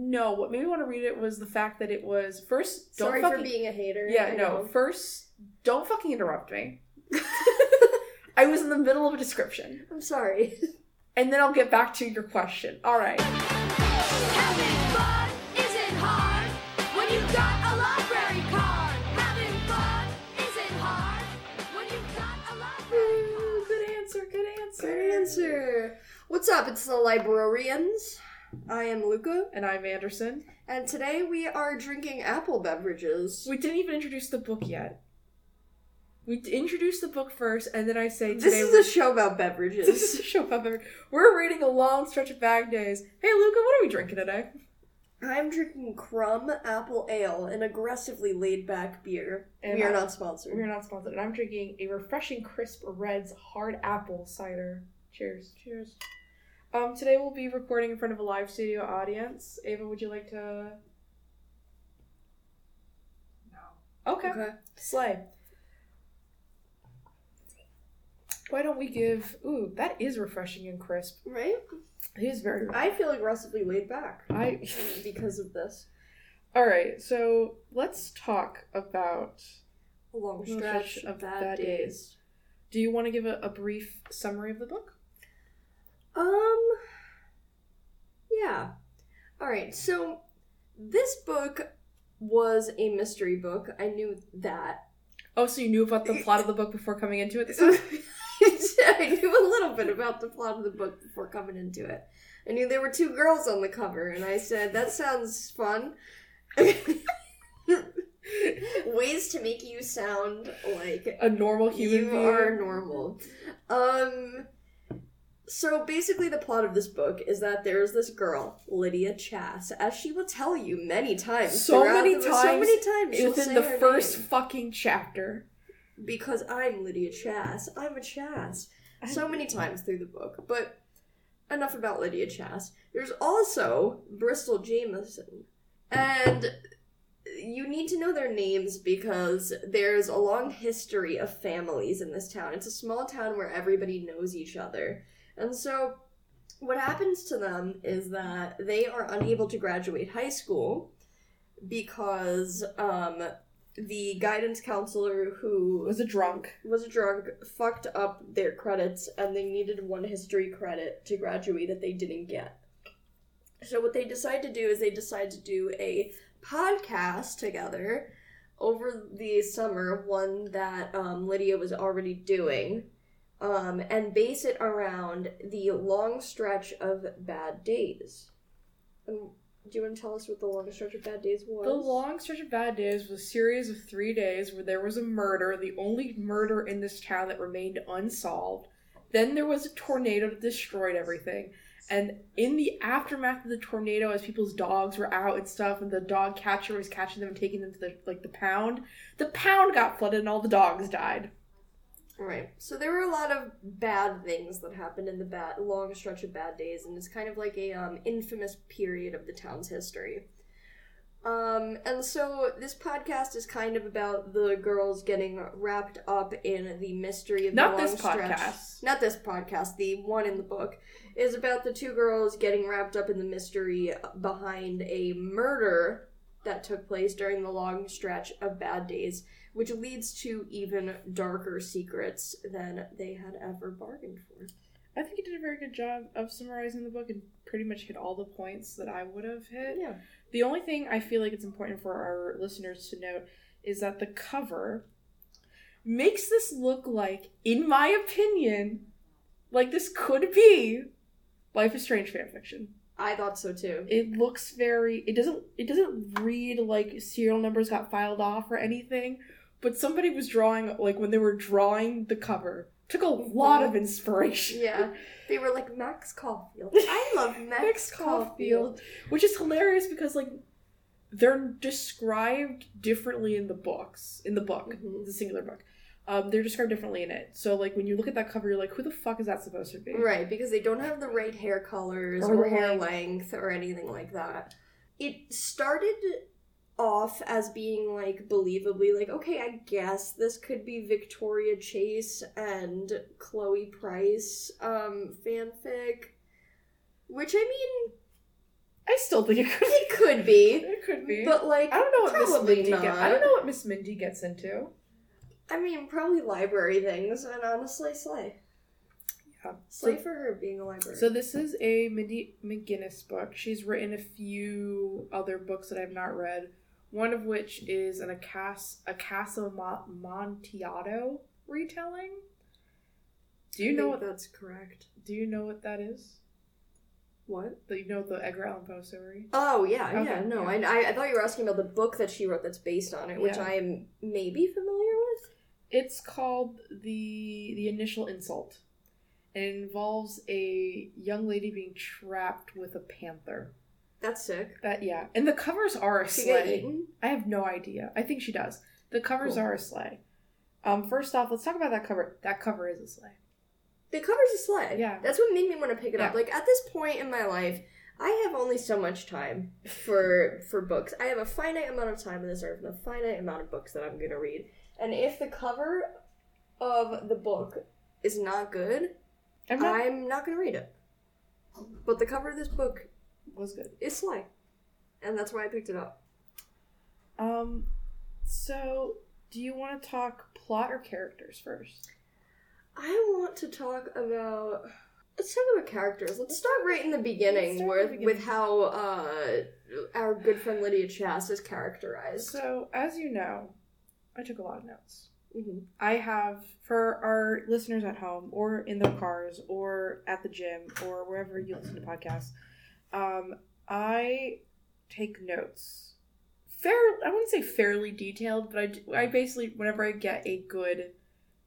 No, what made me want to read it was the fact that it was first. Don't Sorry fucking, for being a hater. Yeah, I no. know. First, don't fucking interrupt me. I was in the middle of a description, I'm sorry. and then I'll get back to your question. All right. Having fun isn't hard when you've got a library card. Having fun isn't hard when you've got a library Ooh, good answer. Good answer. Good answer. What's up? It's the librarians. I am Luca, And I'm Anderson. and today we are drinking apple beverages. We didn't even introduce the book yet. We d- introduced the book first, and then I say This is a show about beverages. This is a show about beverages. We're reading a long stretch of bad days. Hey, Luca, what are we drinking today? I'm drinking Crumb Apple Ale, an aggressively laid back beer. And we are I- not sponsored. We're not sponsored, and I'm drinking a refreshing crisp Reds hard apple cider. Cheers. Cheers. Um, today we'll be recording in front of a live studio audience. Ava, would you like to? No. Okay. Okay. Slay. Why don't we give? Ooh, that is refreshing and crisp. Right? It is very. I feel aggressively laid back I. because of this. All right, so let's talk about. A long stretch of bad days. days. Do you want to give a, a brief summary of the book? Um. Yeah. All right. So this book was a mystery book. I knew that. Oh, so you knew about the plot of the book before coming into it? I knew a little bit about the plot of the book before coming into it. I knew there were two girls on the cover, and I said, "That sounds fun." Ways to make you sound like a normal human you being. are normal. Um. So basically, the plot of this book is that there's this girl, Lydia Chass, as she will tell you many times. So many the- So times many times. she'll within the first name. fucking chapter. because I'm Lydia Chass. I'm a Chass. So many times through the book. But enough about Lydia Chass. There's also Bristol Jameson. And you need to know their names because there's a long history of families in this town. It's a small town where everybody knows each other. And so what happens to them is that they are unable to graduate high school because um, the guidance counselor who Was a drunk. was a drunk, fucked up their credits, and they needed one history credit to graduate that they didn't get. So what they decide to do is they decide to do a podcast together over the summer, one that um, Lydia was already doing, um, and base it around the long stretch of bad days. Um, do you want to tell us what the long stretch of bad days was? The long stretch of bad days was a series of three days where there was a murder, the only murder in this town that remained unsolved. Then there was a tornado that destroyed everything. And in the aftermath of the tornado, as people's dogs were out and stuff, and the dog catcher was catching them and taking them to the like the pound, the pound got flooded and all the dogs died. Right. So there were a lot of bad things that happened in the bad long stretch of bad days, and it's kind of like a um, infamous period of the town's history. Um, and so this podcast is kind of about the girls getting wrapped up in the mystery of Not the long this stretch. podcast. Not this podcast. The one in the book is about the two girls getting wrapped up in the mystery behind a murder that took place during the long stretch of bad days, which leads to even darker secrets than they had ever bargained for. I think he did a very good job of summarizing the book and pretty much hit all the points that I would have hit. Yeah. The only thing I feel like it's important for our listeners to note is that the cover makes this look like, in my opinion, like this could be Life is Strange fanfiction. I thought so too. It looks very it doesn't it doesn't read like serial numbers got filed off or anything, but somebody was drawing like when they were drawing the cover, took a lot of inspiration. Yeah. They were like Max Caulfield. I love Max, Max Caulfield. Caulfield. Which is hilarious because like they're described differently in the books. In the book. Mhm. The singular book. Um, they're described differently in it. So like when you look at that cover, you're like, who the fuck is that supposed to be? Right, because they don't have the right hair colors Or or, hair length. or anything like that. It started off as being like believably like, okay, I guess this could be Victoria Chase and Chloe Price um fanfic. Which I mean I still think it could it could be, It could be. but like I don't know what Miss Mindy not. gets. I don't know what Miss Mindy gets into. I mean, probably library things, and honestly, Slay. Yeah. Slay So, for her being a library. so this is a Mindy McGinnis book. She's written a few other books that I've not read. One of which is an Acas Acaso Montiato retelling. Do you I know what? that's correct? Do you know what that is? What? Do you know the Edgar Allan Poe story? Oh yeah, Okay, yeah. No, yeah. I, I I thought you were asking about the book that she wrote that's based on it, which Yeah. I am maybe familiar with. It's called the the initial insult. It involves a young lady being trapped with a panther. That's sick. That yeah, and the covers are a She slay. eaten? I have no idea. I think she does. The covers Cool. are a slay. Um, first off, let's talk about that cover. That cover is a slay. The cover's a slay. Yeah. That's what made me want to pick it up. Like at this point in my life, I have only so much time for for books. I have a finite amount of time in this earth and a finite amount of books that I'm gonna read. And if the cover of the book is not good, I'm not. I'm not gonna read it. But the cover of this book was good. It's slay. And that's why I picked it up. Um, so do you want to talk plot or characters first? I want to talk about. Let's talk about characters. Let's start right in the beginning with the beginning. with how uh, our good friend Lydia Chass is characterized. So as you know, I took a lot of notes. Mhm. I have for our listeners at home or in their cars or at the gym or wherever you listen to podcasts. Um, I take notes. Fair, I wouldn't say fairly detailed, but I, I basically whenever I get a good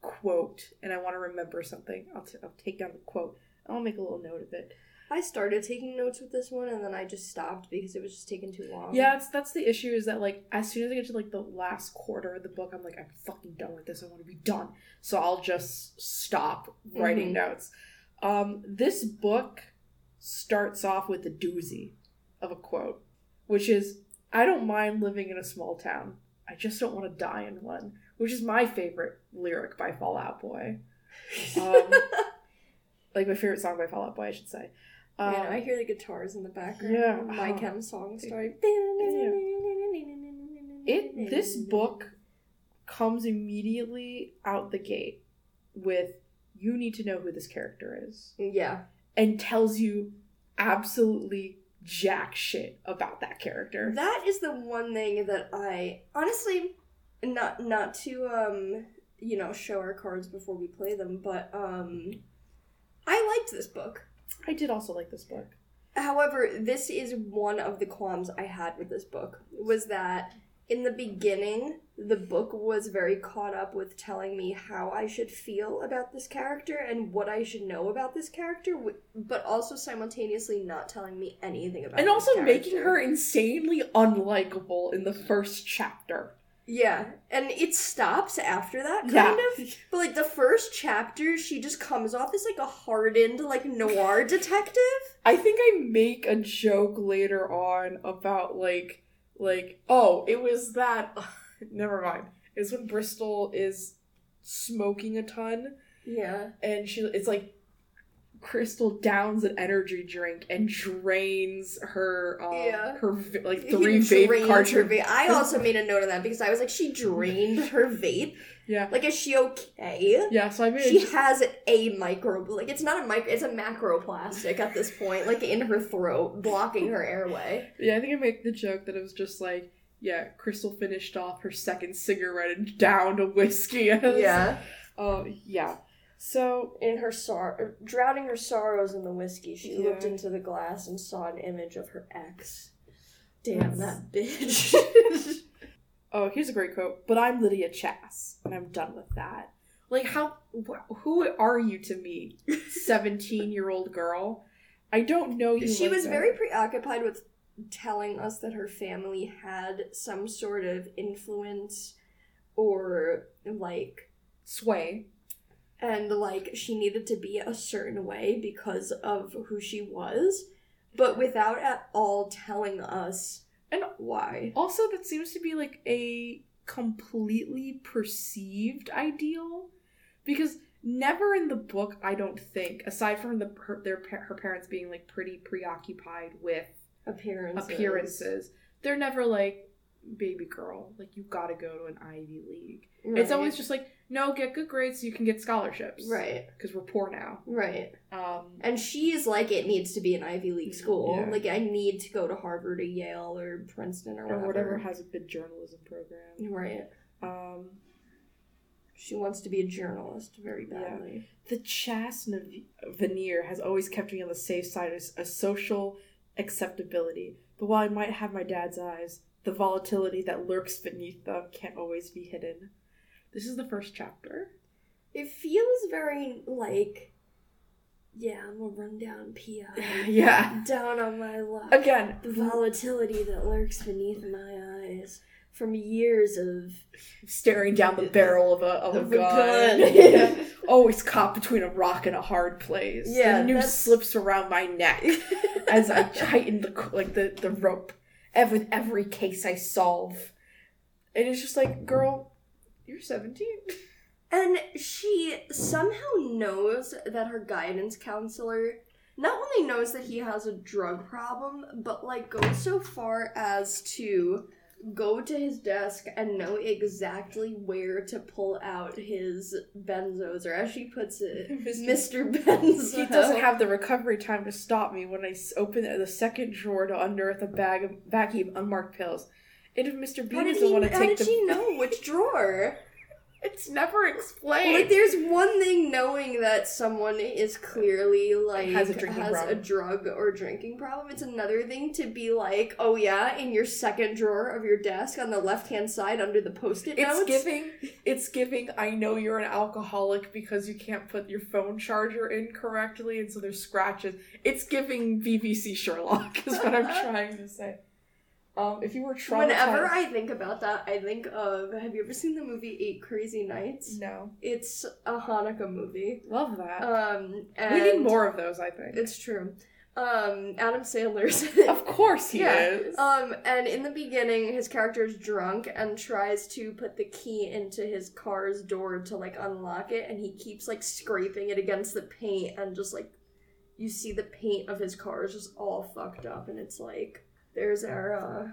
quote and I want to remember something, I'll, t- I'll take down the quote. and I'll make a little note of it. I started taking notes with this one, and then I just stopped because it was just taking too long. Yeah, it's, that's the issue is that like as soon as I get to like the last quarter of the book, I'm like I'm fucking done with this. I want to be done. So I'll just stop writing Mhm. notes. Um, this book starts off with a doozy of a quote, which is I don't mind living in a small town. I just don't want to die in one, which is my favorite lyric by Fall Out Boy. Um, like my favorite song by Fall Out Boy, I should say. Um, I hear the guitars in the background. Yeah. My Oh. Chem song start. it this book comes immediately out the gate with you need to know who this character is Yeah. and tells you absolutely jack shit about that character That is the one thing that I honestly not not to um you know show our cards before we play them, but um I liked this book. I did also like this book. However, this is one of the qualms I had with this book was that in the beginning, the book was very caught up with telling me how I should feel about this character and what I should know about this character, but also simultaneously not telling me anything about and this also making her insanely unlikable in the first chapter Yeah, and it stops after that, kind Yeah. of. But like the first chapter, she just comes off as like a hardened, like noir detective. i think i make a joke later on about like like oh it was that never mind it's when bristol is smoking a ton Yeah. and she it's like crystal downs an energy drink and drains her um, Yeah. her like three drains vape cartridges vape. I also made a note of that because I was like, she drained her vape. yeah Like, is she okay? yeah so i made She has a micro, like it's not a micro, it's a macroplastic at this point, like in her throat, blocking her airway. yeah i think i make the joke that it was just like yeah crystal finished off her second cigarette and downed a whiskey Yeah, oh yeah so in her sor, er, drowning her sorrows in the whiskey, she Yeah. looked into the glass and saw an image of her ex. Damn That's- that bitch. oh here's a great quote but i'm lydia chass and i'm done with that like how wh- who are you to me 17 year old girl i don't know you she like was that. very preoccupied with telling us that her family had some sort of influence or like sway and like she needed to be a certain way because of who she was but without at all telling us And why also that seems to be like a completely perceived ideal because never in the book i don't think aside from the her, their her parents being like pretty preoccupied with appearances. appearances. They're never like baby girl, like you gotta go to an Ivy League. It's always just like no, get good grades so you can get scholarships. right, Because we're poor now. right. Um, And she's like, it needs to be an Ivy League school. Yeah. Like, I need to go to Harvard or Yale or Princeton or or whatever. whatever has a good journalism program. Right. Um, She wants to be a journalist very Yeah. badly. the Chass nav- veneer has always kept me on the safe side of a social acceptability. But while I might have my dad's eyes, the volatility that lurks beneath them can't always be hidden. This is the first chapter. It feels very like, yeah, I'm a rundown PI. yeah. Down on my luck. Again, The volatility that lurks beneath my eyes from years of staring down the barrel of a, of a Of a gun. gun. Yeah. Always caught between a rock and a hard place. Yeah, the noose slips around my neck as I tighten the like the, the rope. With every case I solve, and it's just like, girl, you're seventeen. And she somehow knows that her guidance counselor not only knows that he has a drug problem, but like goes so far as to go to his desk and know exactly where to pull out his benzos, or as she puts it, Mr. Benzo. He doesn't have the recovery time to stop me when I open the second drawer to unearth a bag of baggie of unmarked pills. And if Mr. B How did, doesn't he, want to how did the, she know which drawer? It's never explained. Like, there's one thing knowing that someone is clearly like Has a drinking has problem. a drug or drinking problem. It's another thing to be like, oh yeah, in your second drawer of your desk on the left hand side under the post-it It's notes. giving. It's giving. I know you're an alcoholic because you can't put your phone charger in correctly, and so there's scratches. It's giving BBC Sherlock is what I'm trying to say. Um, if you were traumatized, Whenever I think about that, I think of. Have you ever seen the movie Eight Crazy Nights? no, It's a Hanukkah movie. love that. Um, and we need more of those. I think. It's true. Um, Adam Sandler's. of course he Yeah, is. Um, and in the beginning, his character is drunk and tries to put the key into his car's door to like unlock it, and he keeps like scraping it against the paint, and just like you see the paint of his car is just all fucked up, and it's like there's our uh,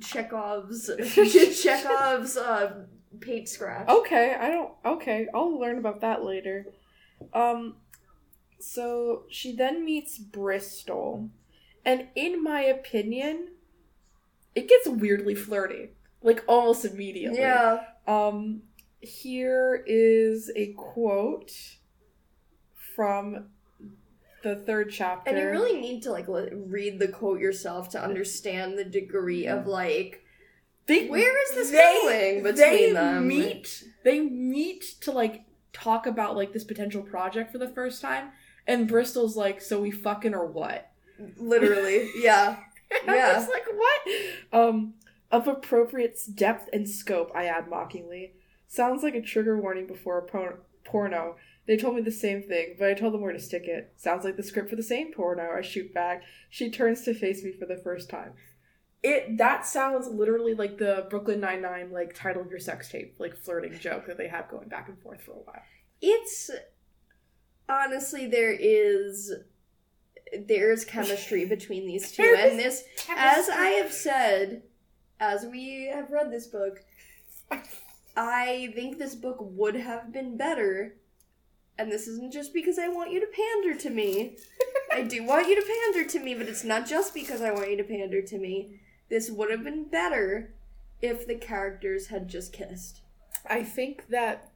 Chekhov's Chekhov's uh, paint scratch. Okay, I don't. Okay, I'll learn about that later. Um, so she then meets Bristol, and in my opinion, it gets weirdly flirty, like almost immediately. yeah. Um, here is a quote from the third chapter. And you really need to like li- read the quote yourself to understand the degree of like they, where is this they, going between they them? meet they meet to like talk about like this potential project for the first time and bristol's like so we fucking or what Literally, yeah. I'm Yeah. just like what um of appropriate depth and scope i add mockingly sounds like a trigger warning before a por- porno they told me the same thing, but I told them where to stick it. Sounds like the script for the same porno. I shoot back. She turns to face me for the first time. It that sounds literally like the Brooklyn Nine Nine like title of your sex tape like flirting joke that they have going back and forth for a while. It's honestly there is there's chemistry between these two, There and this, as I have said, as we have read this book, I think this book would have been better. And this isn't just because I want you to pander to me. I do want you to pander to me, but it's not just because I want you to pander to me. This would have been better if the characters had just kissed. I think that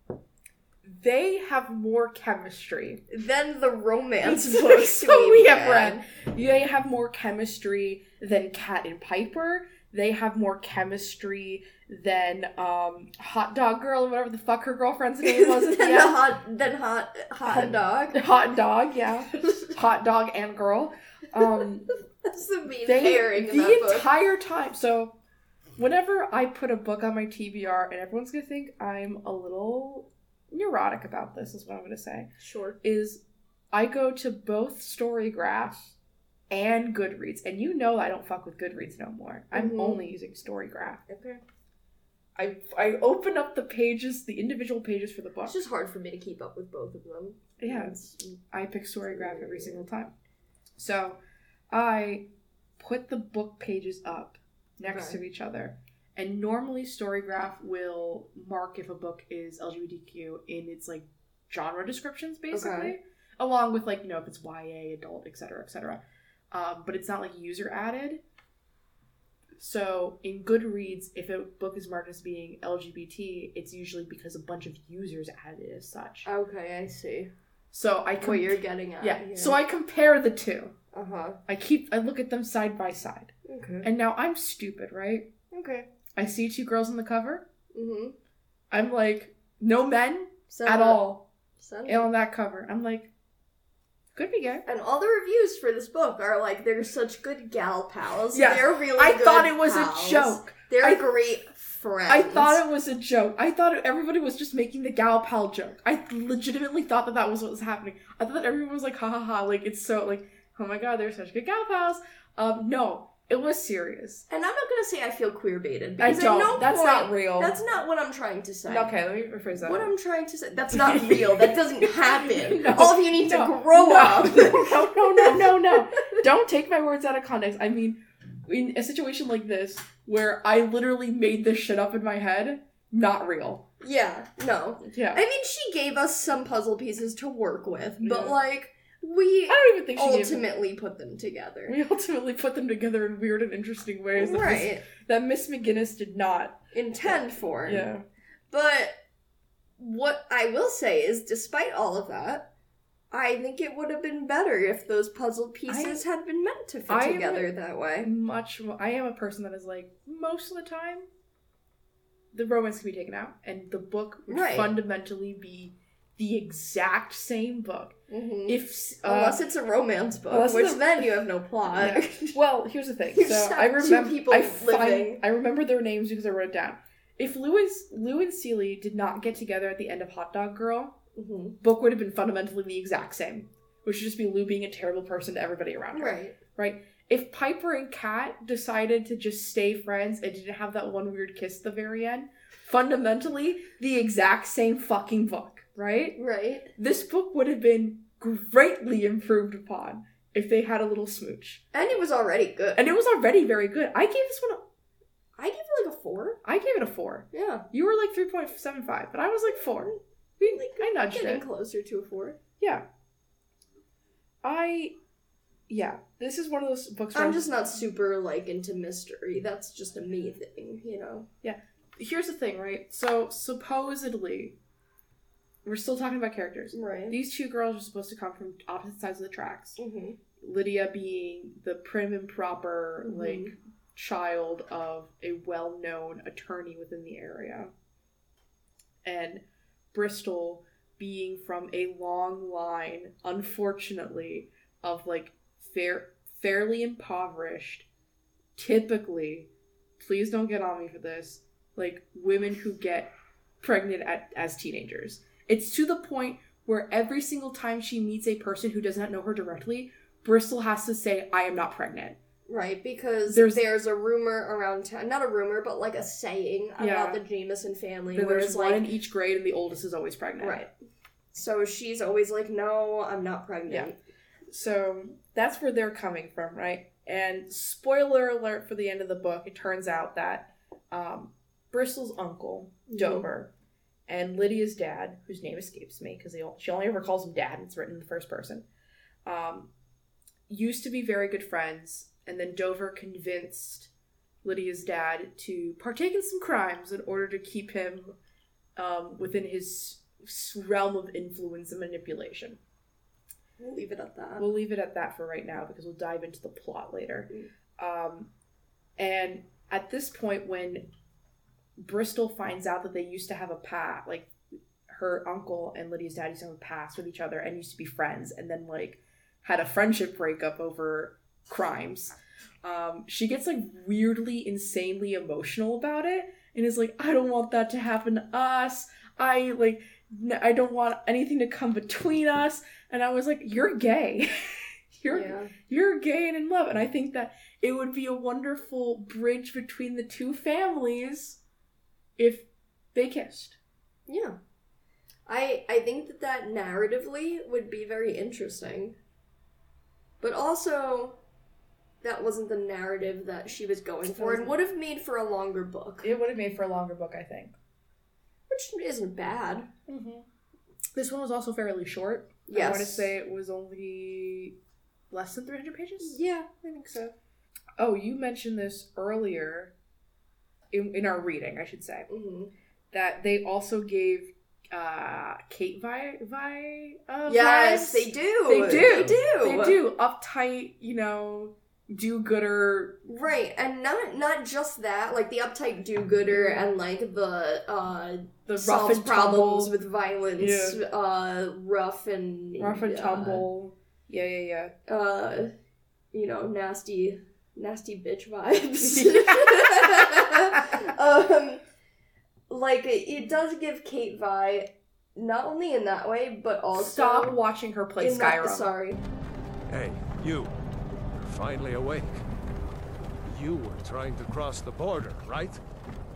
they have more chemistry than the romance books so we have read. They have more chemistry than Cat and Piper. They have more chemistry than um, Hot Dog Girl, or whatever the fuck her girlfriend's name was at the hot, then hot, hot Hot- dog. Hot Dog, yeah. Hot Dog and Girl. Um, That's the main they pairing in the that book. entire time. So, whenever I put a book on my TBR, and everyone's gonna think I'm a little neurotic about this, is what I'm gonna say. Sure. Is I go to both Storygraph and Goodreads, and you know I don't fuck with Goodreads no more. I'm Mhm. only using Storygraph. Okay. I I open up the pages, the individual pages for the book. It's just hard for me to keep up with both of them. Yeah, I pick Storygraph every single time. So, I put the book pages up next Okay. to each other. And normally Storygraph will mark if a book is LGBTQ in its like genre descriptions basically. Okay. Along with like, you know, if it's YA, adult, etc., etc. Um, but it's not like user added. So in Goodreads, if a book is marked as being LGBT, it's usually because a bunch of users added it as such. Okay, I see. So I What you're getting at. yeah. So I compare the two. Uh huh. I keep I look at them side by side. Okay. And now I'm stupid, right? Okay. I see two girls on the cover. Mm-hmm. I'm like, no men at all on that cover. I'm like, could be gay. And all the reviews for this book are like they're such good gal pals. Yeah, They're really I thought it was pals. a joke. They're I- great friends. I thought it was a joke. I thought everybody was just making the gal pal joke. I legitimately thought that that was what was happening. I thought that everyone was like, ha ha ha, like it's so like, oh my god, they're such good gal pals. Um, no, it was serious. And I'm not gonna say I feel queer baited. I don't. No That's point- not real. That's not what I'm trying to say. Okay, let me rephrase that. What I'm trying to say. That's not real. That doesn't happen. No, all of you need no, to grow no, up. no, no, no, no, no. Don't take my words out of context. I mean, in a situation like this, where I literally made this shit up in my head, not real. yeah. No. Yeah. I mean, she gave us some puzzle pieces to work with, but Yeah. like we I don't even think she ultimately put them together. We ultimately put them together in weird and interesting ways that, Miss, Right. that Miss McGinnis did not. Intend for. Yeah. But what I will say is, despite all of that, I think it would have been better if those puzzle pieces had been meant to fit I together that way. Much more. I am a person that is like, most of the time, the romance can be taken out, and the book would Right. fundamentally be the exact same book. Mhm. If. Uh, Unless it's a romance book, which a- then you have no plot. Yeah. Well, here's the thing. So I remember people I living. find, I remember their names because I wrote it down. If Lewis, Lou and Celie did not get together at the end of Hot Dog Girl, Mhm. book would have been fundamentally the exact same, which would just be Lou being a terrible person to everybody around her. Right. Right? If Piper and Kat decided to just stay friends and didn't have that one weird kiss at the very end, fundamentally the exact same fucking book, right? Right. This book would have been greatly improved upon if they had a little smooch. And it was already good. And it was already very good. I gave this one a, I gave it like a four. I gave it a 4. Yeah. You were like 3.75, but I was like 4. We, Like, I nudged Getting it. closer to a four. Yeah. I yeah, this is one of those books where I'm just not super like into mystery. That's just a me thing, you know. Yeah. Here's the thing, right? So supposedly, we're still talking about characters. Right. These two girls are supposed to come from opposite sides of the tracks. hmm Lydia being the prim and proper, Mhm. like, child of a well known attorney within the area. And Bristol being from a long line, unfortunately, of like fair fairly impoverished, typically, please don't get on me for this, like women who get pregnant at, as teenagers. It's to the point where every single time she meets a person who does not know her directly, Bristol has to say, I am not pregnant. Right, because There's- there's, a rumor around town, not a rumor, but like a saying Yeah. about the Jameson family, where There's one like, in each grade, and the oldest is always pregnant. right. So she's always like, "No, I'm not pregnant." Yeah. So that's where they're coming from, right? And spoiler alert for the end of the book, it turns out that um, Bristol's uncle, Mhm. Dover, and Lydia's dad, whose name escapes me because she only ever calls him dad, it's written in the first person, um, used to be very good friends. And then Dover convinced Lydia's dad to partake in some crimes in order to keep him um, within his realm of influence and manipulation. We'll leave it at that. We'll leave it at that for right now because we'll dive into the plot later. Um, and at this point, when Bristol finds out that they used to have a past, like her uncle and Lydia's dad used to have a past with each other and used to be friends, and then like had a friendship breakup over crimes. Um, she gets like weirdly, insanely emotional about it, and is like, "I don't want that to happen to us. I like, n- I don't want anything to come between us." And I was like, "You're gay. You're yeah. you're gay and in love." And I think that it would be a wonderful bridge between the two families if they kissed. Yeah. I I think that that narratively would be very interesting. But also that wasn't the narrative that she was going for, and would have made for a longer book, It would have made for a longer book, I think. which isn't bad. Mm-hmm. This one was also fairly short. I want to say it was only less than 300 pages. Yeah, I think so. Oh, you mentioned this earlier in, in our reading, I should say, hmm that they also gave uh, Kate Vi, Vi uh, Yes, vibes. they do. They do. They do. They do. Uptight, you know, do gooder. Right, and not not just that, like the uptight do-gooder and like the uh The rough and problems tumble. with violence, uh rough and rough and uh, tumble. Yeah, yeah, yeah. uh you know, nasty nasty bitch vibes. um like it, it does give Kate Vi not only in that way, but also Stop watching her play in that- Skyrim. sorry. Hey, you. You're finally awake. You were trying to cross the border, right?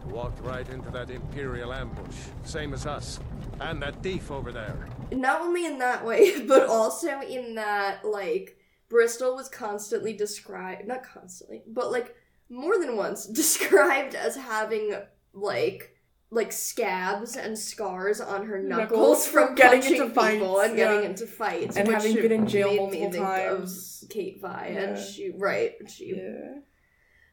Walked right into that Imperial ambush, same as us. And that thief over there. not only in that way, but also in that like Bristol was constantly described not constantly, but like more than once described as having like like scabs and scars on her knuckles, Knuckles from, getting into fights, people and getting into fights And having been in jail multiple times. of Kate Vi Yeah. and she right she Yeah.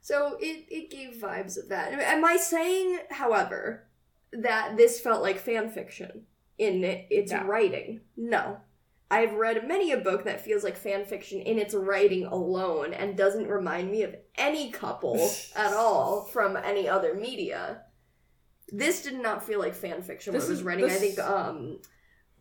so it, it gave vibes of that. Am I saying, however, that this felt like fan fiction in its No. writing? No. I've read many a book that feels like fan fiction in its writing alone and doesn't remind me of any couple at all from any other media. This did not feel like fan fiction when This it was writing. I think um,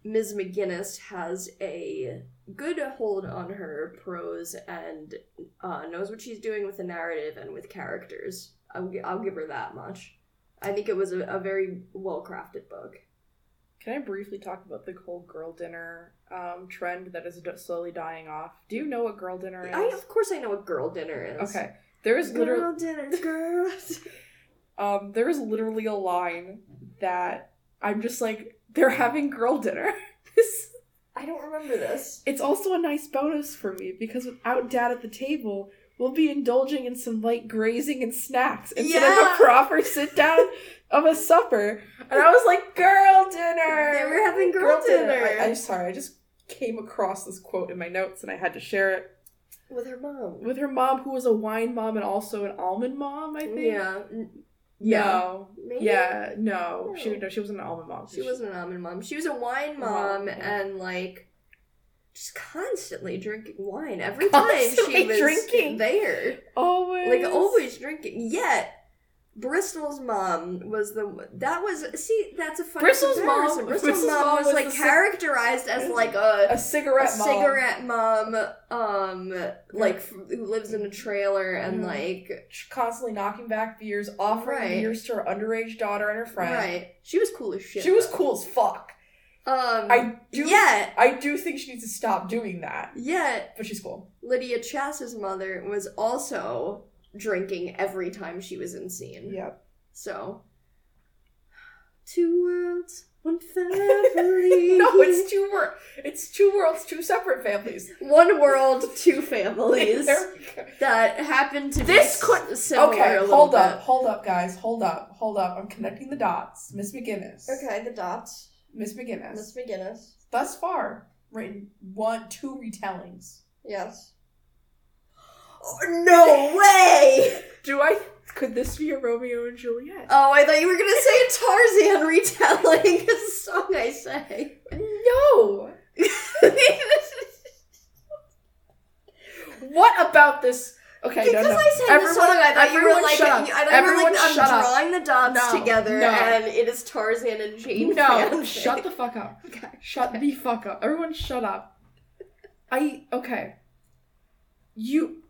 Ms. McGinnis has a good hold on her prose and uh, knows what she's doing with the narrative and with characters. I'll, I'll give her that much. I think it was a, a very well crafted book. Can I briefly talk about the whole girl dinner um, trend that is slowly dying off? Do you know what girl dinner is? I, of course, I know what girl dinner is. Okay. There is literally Girl dinner, girls. um there is literally a line that I'm just like they're having girl dinner. This- I don't remember this. it's also a nice bonus for me because without dad at the table, we'll be indulging in some light grazing and snacks instead of a proper sit down of a supper. And I was like, girl dinner. They were having girl dinner. I, I'm sorry, I just came across this quote in my notes and I had to share it With her mom. with her mom, who was a wine mom and also an almond mom. I think. Yeah. Yeah. No. Maybe? Yeah. No. No. She no. She wasn't an almond mom. She wasn't an almond mom. She was a wine mom Wow. and like just constantly drinking wine every time she was drinking. there. always Like always drinking. Yet Bristol's mom was the that was see that's a funny Bristol's mom- Bristol's, Bristol's mom, mom was, was like characterized as like a a cigarette a mom. cigarette mom, um, like f- who lives in a trailer and Mhm. like constantly knocking back beers, offering Right. beers to her underage daughter and her friend. right. She was cool as shit. She was cool as fuck. Um, I do. yet I do think she needs to stop doing that. yet But she's cool. Lydia Chass's mother was also drinking every time she was in scene. Yep. So, two worlds, one family. no, it's two wor- It's two worlds, two separate families. one world, two families There we go. that happen to This be could- similar. Okay, hold bit. up, hold up, guys, hold up, hold up. I'm connecting the dots. Miss McGinnis. Okay, the dots. Miss McGinnis. Miss McGinnis. Thus far, written one, two retellings. Yes. No way! Do I? Could this be a Romeo and Juliet? Oh, I thought you were gonna say a Tarzan retelling a song I sang. no. What about this? Okay, Because no, no. I sang the Everyone- song, I thought you were everyone like, shut up. I thought Everyone you were like, I'm shut up. drawing the dots No, together, no. and it is Tarzan and Jane. No, fanfic. shut the fuck up. Okay. Shut the fuck up. Everyone shut up. I okay. You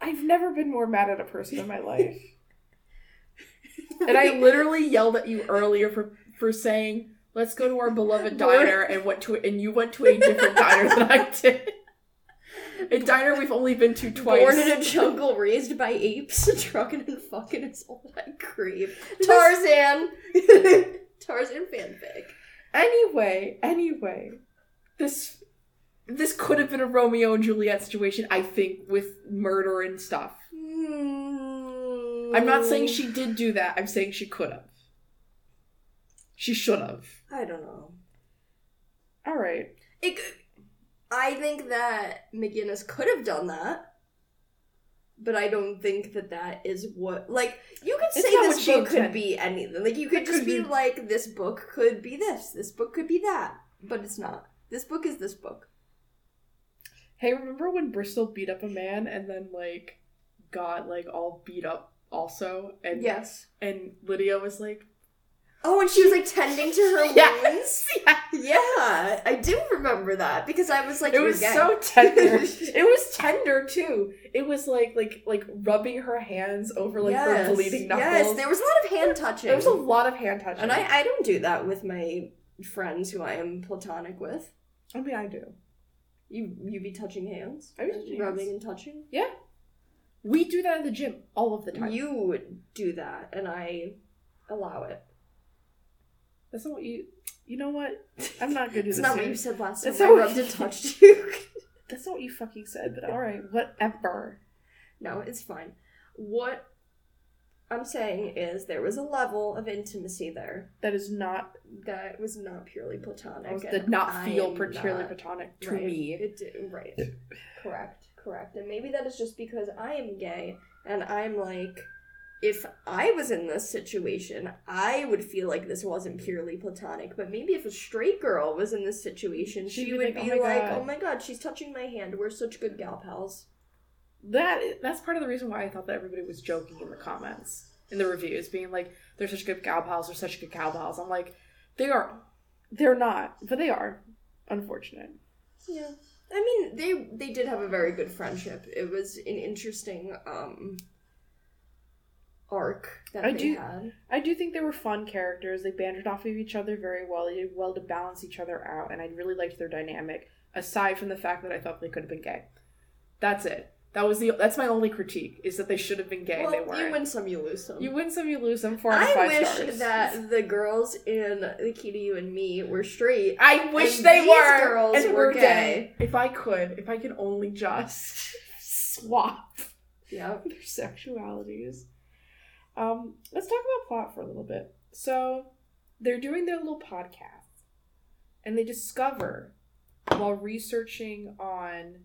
I've never been more mad at a person in my life. And I literally yelled at you earlier for for saying, "Let's go to our beloved diner," and went to and you went to a different diner than I did. A diner we've only been to twice. Born in a jungle, raised by apes, trucking and fucking is all I crave. Tarzan, Tarzan fanfic. Anyway, anyway, this this could have been a Romeo and Juliet situation, I think, with murder and stuff. Hmm. I'm not saying she did do that, I'm saying she could have. She should have. I don't know. Alright. It, c- I think that McGinnis could have done that, but I don't think that that is what. Like, you could It's say this book could be anything. Like, you could It just could be, be- like, this book could be this, this book could be that, but it's not. This book is this book. Hey, remember when Bristol beat up a man and then like got like all beat up also? And Yes. and Lydia was like, Oh, and she was, like, tending to her Yes. wounds? Yeah, I do remember that because I was like, it was gay." so tender. it was tender too. It was like like like rubbing her hands over like yes. her bleeding knuckles. Yes, there was a lot of hand touching. There was a lot of hand touching. And I, I don't do that with my friends who I am platonic with. I mean, I do. You you be touching hands, I be touching rubbing hands. and touching. Yeah, we do that in the gym all of the time. You would do that, and I allow it. That's not what you. You know what? I'm not gonna do It's this. not what you said last time. That's I not what rubbed you- and touched you. That's not what you fucking said. But all right, whatever. no, it's fine. What I'm saying is there was a level of intimacy there That is not. that was not purely platonic. Did and not I feel am purely not- platonic to right. me. It did, right. correct, correct. And maybe that is just because I am gay and I'm like, if I was in this situation, I would feel like this wasn't purely platonic. But maybe if a straight girl was in this situation, She'd she be would like, be "Oh my like, God." oh my god, she's touching my hand. We're such good gal pals. That that's part of the reason why I thought that everybody was joking in the comments, in the reviews, being like, "They're such good gal pals. They're such good gal pals." I'm like, they are. They're not, but they are. Unfortunate. Yeah. I mean, they they did have a very good friendship. It was an interesting um arc that I they do- had. I do think they were fun characters. They bantered off of each other very well. They did well to balance each other out, and I really liked their dynamic. Aside from the fact that I thought they could have been gay, that's it. That was the. That's my only critique is that they should have been gay and they weren't. you win some, you lose some. You win some, you lose some. Four out I wish stars. that the girls in The Key to You and Me were straight. I wish they these were. girls and were were gay. If I could, if I could only just swap Yeah. their sexualities. Um, let's talk about plot for a little bit. So, they're doing their little podcast, and they discover while researching on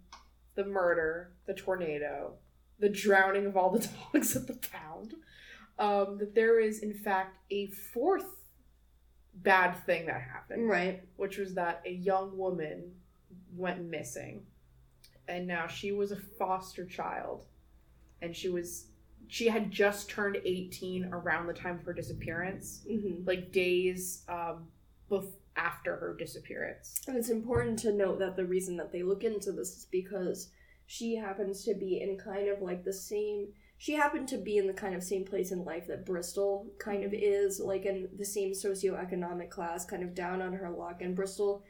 the murder, the tornado, the drowning of all the dogs at the pound, um, that there is in fact a fourth bad thing that happened Right. which was that a young woman went missing and now she was a foster child and she was she had just turned 18 around the time of her disappearance hmm like days um bef- after her disappearance And it's important to note that the reason that they look into this is because she happens to be in kind of like the same. She happened to be in the kind of same place in life that Bristol kind of is, like in the same socioeconomic class, kind of down on her luck. And Bristol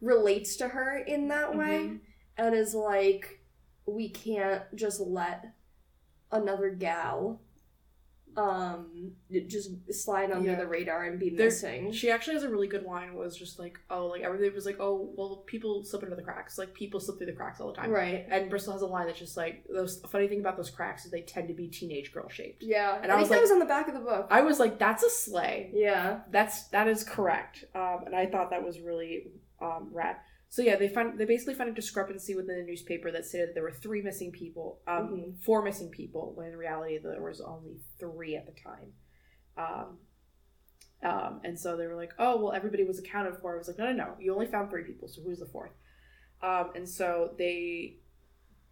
relates to her in that way Mhm. and is like, we can't just let another gal um just slide under Yeah. the radar and be missing. she actually has a really good line was just like oh like everybody was like oh well people slip into the cracks like people slip through the cracks all the time right. and bristol has a line that's just like those funny thing about those cracks is they tend to be teenage girl shaped Yeah, And I, I think was that like- was on the back of the book. i was like that's a slay yeah, that's that is correct um, and i thought that was really um, rad so yeah they find they basically found a discrepancy within the newspaper that stated that there were three missing people um, Mhm. four missing people when in reality there was only three at the time um, um, and so they were like oh well everybody was accounted for i was like no no no you only found three people so who's the fourth um, and so they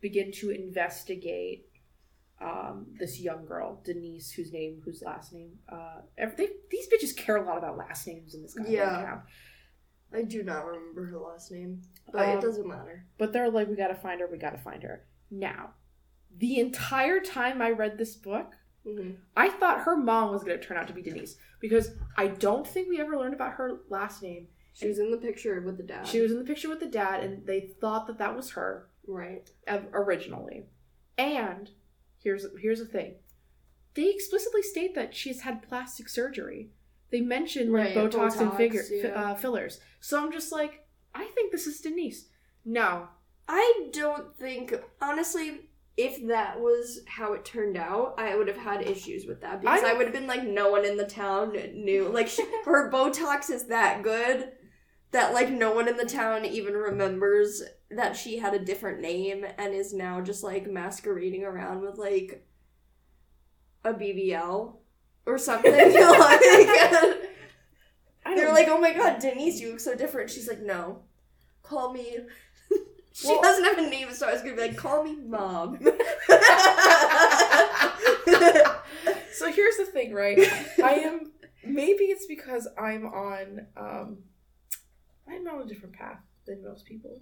begin to investigate um, this young girl, Denise, whose name, whose last name, uh, they, these bitches care a lot about last names in this goddamn Yeah. town. I do not remember her last name, but Um, it doesn't matter. But they're like, we gotta find her, we gotta find her. Now, the entire time I read this book, hmm I thought her mom was gonna turn out to be Denise because I don't think we ever learned about her last name. She was in the picture with the dad. She was in the picture with the dad, and they thought that that was her. right. originally. And here's here's the thing. They explicitly state that she's had plastic surgery. They mention like Right, Botox, and figure, yeah. uh, fillers. So I'm just like, I think this is Denise. No. I don't think, honestly, if that was how it turned out, I would have had issues with that because I- I, would have been like, no one in the town knew. Like, she, her Botox is that good that like no one in the town even remembers that she had a different name and is now just like masquerading around with like a BBL or something. like, they're like, oh my god, Denise, you look so different. She's like, no, call me. she Well- doesn't have a name, so I was gonna be like, call me mom. So here's the thing, right? I am maybe it's because I'm on um I'm on a different path than most people.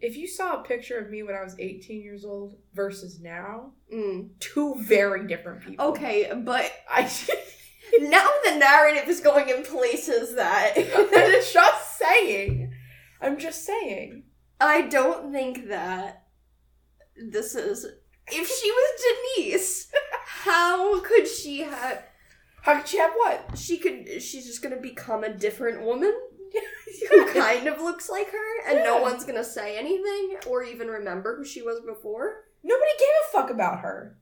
If you saw a picture of me when I was 18 years old versus now, Mm. two very different people. Okay, but I now the narrative is going in places that I'm just saying. I'm just saying. I don't think that this is. If she was Denise, how could she have? How could she have what? She could. She's just gonna become a different woman who kind of looks like her, and no one's gonna say anything or even remember who she was before. Nobody gave a fuck about her.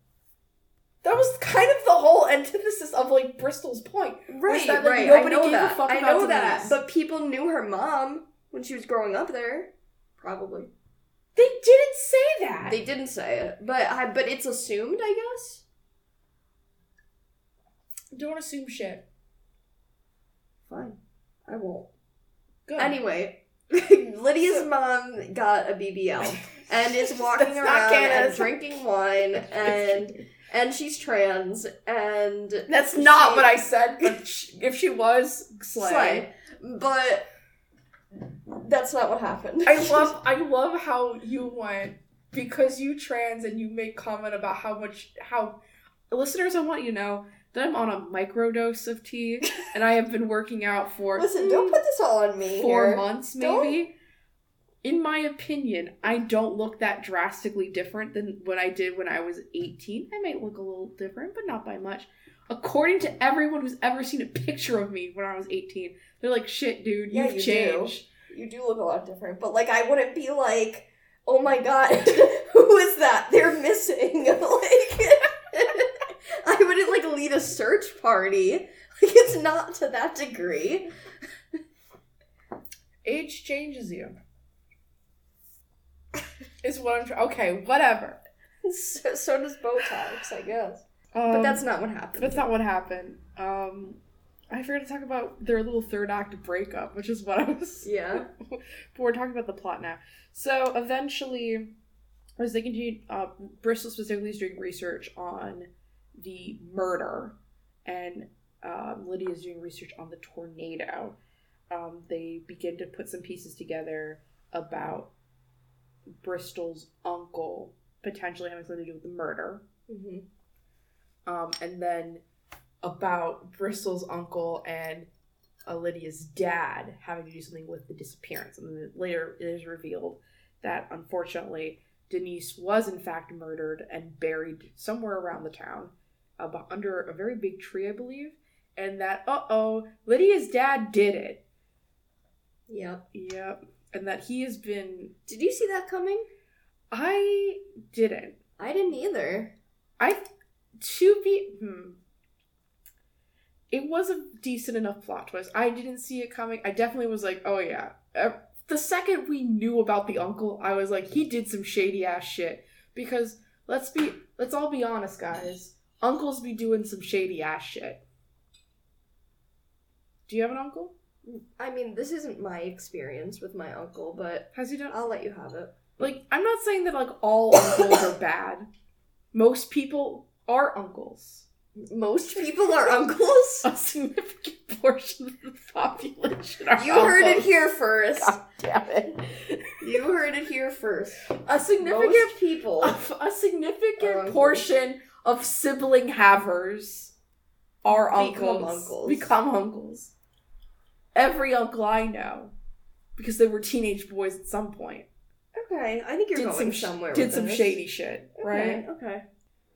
That was kind of the whole antithesis of like Bristol's point. Right, that, like, right. nobody I know gave a that. fuck I know that. But people knew her mom when she was growing up there. Probably. They didn't say that. They didn't say it, but I, but it's assumed, I guess. don't assume shit. Fine, I won't. Good. Anyway, Lydia's mom got a BBL and is walking That's not around and drinking wine, and and she's trans and That's not she- what I said. But sh- if she was, slay. slay, but that's not what happened. I love, I love how you went because you trans and you make comment about how much how listeners. I want you to know that I'm on a microdose of tea and I have been working out for Listen, don't put this all on me. four here. months Don't- maybe. In my opinion, I don't look that drastically different than what I did when I was 18. I might look a little different, but not by much. According to everyone who's ever seen a picture of me when I was 18, they're like, shit, dude, Yeah, you've you do. changed. You do look a lot different, but like I wouldn't be like, oh my god, who is that? They're missing. like lead a search party. Like it's not to that degree. Age changes you. is what I'm trying. Okay, whatever. So, so does Botox, I guess. Um, But that's not what happened. That's not what happened. Um, I forgot to talk about their little third act breakup, which is what I was. Yeah. but we're talking about the plot now. So eventually, as they continued, uh, Bristol specifically is doing research on the murder, and um, Lydia is doing research on the tornado. Um, they begin to put some pieces together about Bristol's uncle potentially having something to do with the murder hmm um, and then about Bristol's uncle and uh, Lydia's dad having to do something with the disappearance. And then later it is revealed that unfortunately Denise was in fact murdered and buried somewhere around the town, uh, under a very big tree, I believe. And that uh oh, Lydia's dad did it. Yep. Yep. And that he has been. Did you see that coming? I didn't. I didn't either. I to be hmm. It was a decent enough plot twist. I didn't see it coming. I definitely was like, oh yeah. Uh, The second we knew about the uncle, I was like, he did some shady ass shit. Because let's be let's all be honest, guys. Uncles be doing some shady ass shit. Do you have an uncle? I mean, this isn't my experience with my uncle, but Has he done I'll let you have it. like I'm not saying that like all uncles are bad. Most people are uncles. Most people are uncles. a significant portion of the population are You heard it here first. God damn it. You heard it here first. A significant Most people. a, a significant uncles. portion of sibling havers are Become uncles. uncles. Become uncles. Every uncle I know, because they were teenage boys at some point, Okay, I think you're did going some somewhere. did some this. shady shit, right? Okay, okay.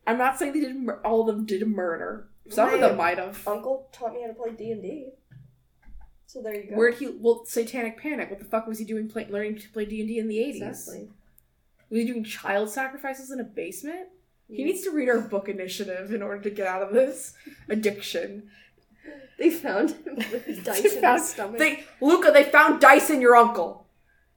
I'm not saying they did mur- all of them did a murder. Some of them might have. Uncle taught me how to play D and D. So there you go. Where'd he? Well, Satanic Panic. What the fuck was he doing? Play, learning to play D and D in the eighties. Exactly. Was he doing child sacrifices in a basement? He needs to read our book initiative in order to get out of this addiction. They found him with his dice in found- his stomach. They, Luca, they found dice in your uncle.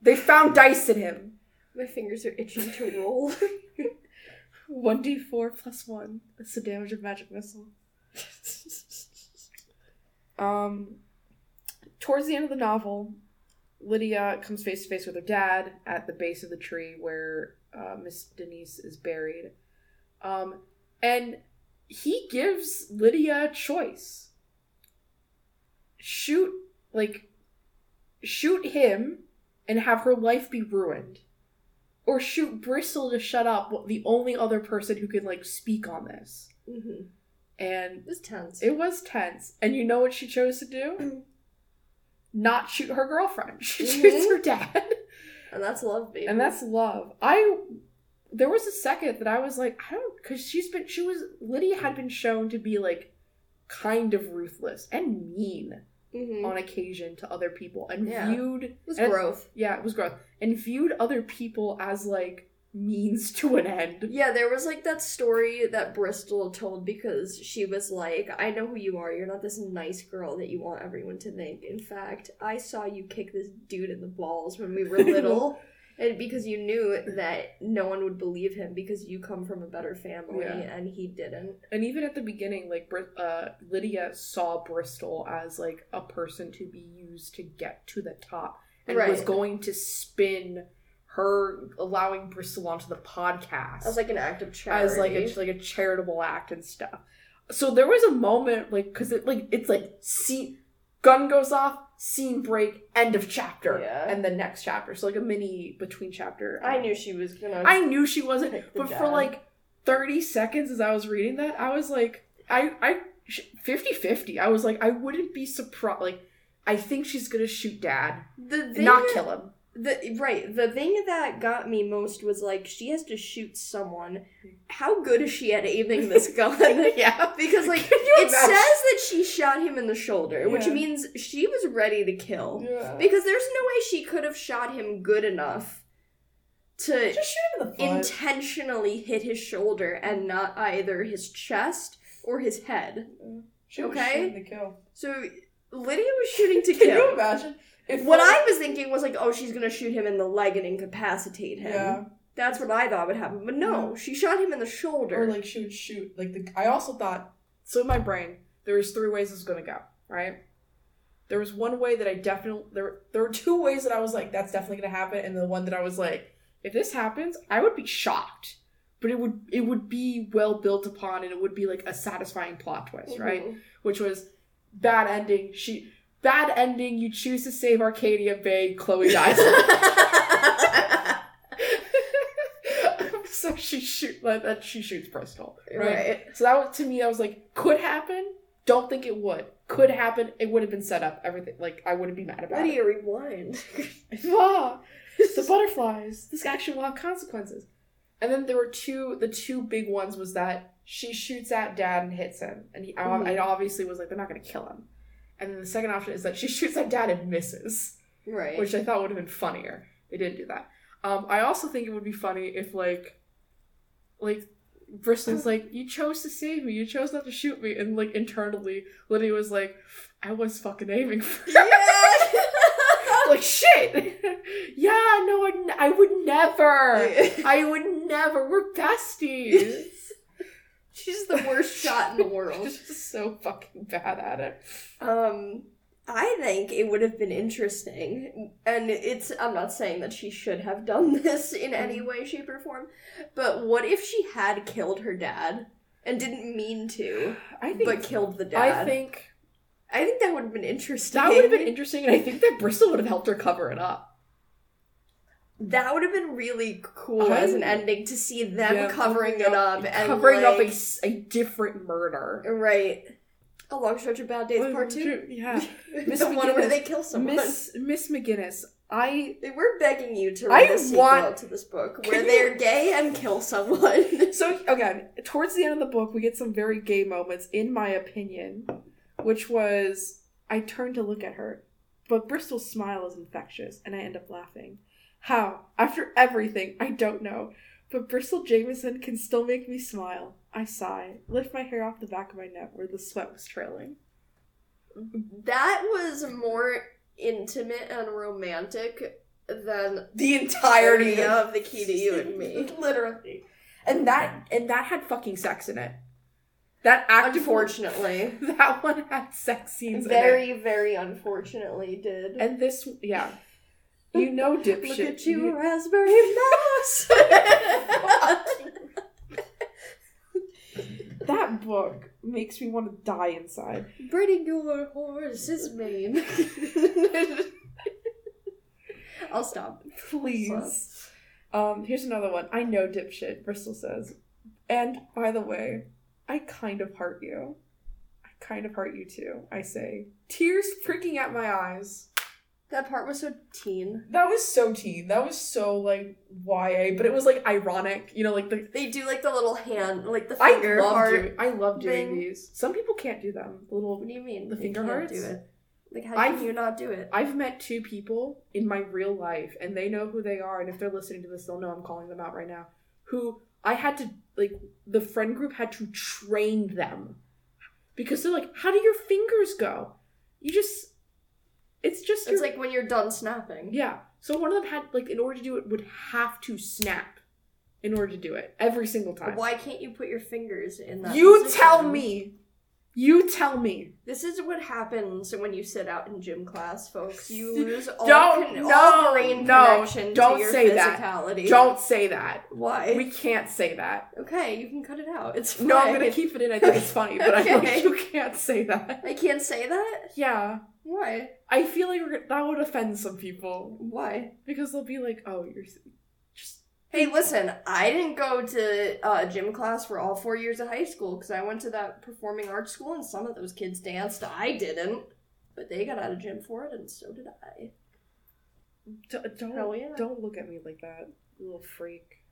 They found dice in him. My fingers are itching to roll. One d four plus one. That's the damage of magic missile. Um, towards the end of the novel, Lydia comes face to face with her dad at the base of the tree where uh, Miss Denise is buried. Um, and he gives Lydia a choice. Shoot, like, shoot him and have her life be ruined. Or shoot Bristol to shut up, the only other person who can, like, speak on this. mm-hmm. And It was tense. it was tense. And you know what she chose to do? Not shoot her girlfriend. She Mhm. shoots her dad. and that's love, baby. And that's love. I there was a second that I was like, I don't cause she's been she was Lydia had been shown to be like kind of ruthless and mean Mhm. on occasion to other people and Yeah. viewed It was and- growth. Yeah, it was growth. And viewed other people as like means to an end. Yeah, there was like that story that Bristol told because she was like, I know who you are. You're not this nice girl that you want everyone to think. In fact, I saw you kick this dude in the balls when we were little. And because you knew that no one would believe him because you come from a better family Yeah. and he didn't. And even at the beginning, like uh, Lydia saw Bristol as like a person to be used to get to the top, and was going to spin her allowing Bristol onto the podcast As like an act of charity. as like a like a charitable act and stuff. So there was a moment like because it like it's like scene gun goes off, scene break, end of chapter, Yeah. and the next chapter. So like a mini between chapter. I um, knew she was gonna. I knew she wasn't, but for like 30 seconds as I was reading that, I was like, I, I, 50 50. I was like, I wouldn't be surprised. Like, I think she's gonna shoot dad, the not kill him. The right, the thing that got me most was like she has to shoot someone. How good is she at aiming this gun? yeah. Because like it imagine? says that she shot him in the shoulder, which means she was ready to kill. Yeah. Because there's no way she could have shot him good enough to Just shoot him in the intentionally hit his shoulder and not either his chest or his head. She was okay. shooting to kill. So Lydia was shooting to kill. Can you imagine? If What I was thinking was like, oh, she's gonna shoot him in the leg and incapacitate him. Yeah. That's what I thought would happen. But no, Yeah. she shot him in the shoulder. Or like she would shoot. Like the I also thought so in my brain, there was three ways this was gonna go, right? There was one way that I definitely there there were two ways that I was like, that's definitely gonna happen, and the one that I was like, if this happens, I would be shocked. But it would it would be well built upon and it would be like a satisfying plot twist, right? Mhm. Which was bad ending, she bad ending, you choose to save Arcadia Bay, Chloe dies. so she shoot like that she shoots Bristol. Right? right. So that was to me that was like could happen. Don't think it would. Could happen. It would have been set up. Everything like I wouldn't be mad about Lydia, rewind. it. Ah, the butterflies. This action will have consequences. And then there were two. The two big ones was that she shoots at dad and hits him, and he I, Mhm. I obviously was like they're not going to kill him. And then the second option is that she shoots at dad and misses right. which I thought would have been funnier. They didn't do that. Um, I also think it would be funny if like, like Bristol's like, you chose to save me, you chose not to shoot me, and like internally, Lydia was like, I was fucking aiming for. yeah. like shit. yeah, no, I would never. I would never. We're besties. She's the worst shot in the world. She's just so fucking bad at it. Um, I think it would have been interesting, and it's. I'm not saying that she should have done this in any Mm. way, shape, or form, but what if she had killed her dad and didn't mean to, I think. but killed the dad? I think I think that would have been interesting. that would have been interesting, and I think that Bristol would have helped her cover it up. That would have been really cool I- as an oh. ending to see them Yeah, covering it up and covering up a, like- a different murder. right. A long stretch of bad days, part two. Yeah, Miss the one where McGinnis- they kill someone. Miss Miss McGinnis. I They were begging you to I read a sequel want- to this book where you- they're gay and kill someone. so again towards the end of the book we get some very gay moments in my opinion, which was I turned to look at her But Bristol's smile is infectious, and I end up laughing. How? After everything, I don't know. But Bristol Jameson can still make me smile. I sigh, lift my hair off the back of my neck where the sweat was trailing. That was more intimate and romantic than The entirety of the key to you and me. Literally. And that and that had fucking sex in it. That active Unfortunately. that one had sex scenes in it. Very, very unfortunately did. And this yeah. You know dipshit. Look at you, raspberry mouse. That book makes me want to die inside. Biting your horse's mane. I'll stop. Please. Um, here's another one. I know dipshit, Bristol says. And by the way, I kind of heart you. I kind of heart you too, I say. Tears freaking at my eyes. That part was so teen. That was so teen. That was so like YA, but it was like ironic. You know, like the They do like the little hand, like the I finger love heart. doing I love doing thing. these. Some people can't do them. The little What do you mean? The They finger can't hearts? Do it. Like how I've- can you not do it? I've met two people in my real life, and they know who they are. And if they're listening to this, they'll know I'm calling them out right now. Who I had to like, the friend group had to train them because they're like, "How do your fingers go? You just, it's just It's like when you're done snapping. yeah." So one of them had like, in order to do it, would have to snap in order to do it every single time. Why can't you put your fingers in that? You position? tell me. You tell me. This is what happens when you sit out in gym class, folks. You lose all, Don't- con- no, all brain no, connection don't to your say that. physicality. Don't say that. Why? We can't say that. okay, you can cut it out. It's fine. No, I'm gonna keep it in. I think it's funny, but I know you can't say that. I can't say that. Yeah, Why? I feel like we're, that would offend some people Why? because they'll be like, "Oh, you're Hey, listen, I didn't go to uh, gym class for all four years of high school because I went to that performing arts school and some of those kids danced. I didn't. But they got out of gym for it, and so did I. d- don't Hell yeah. don't look at me like that, you little freak."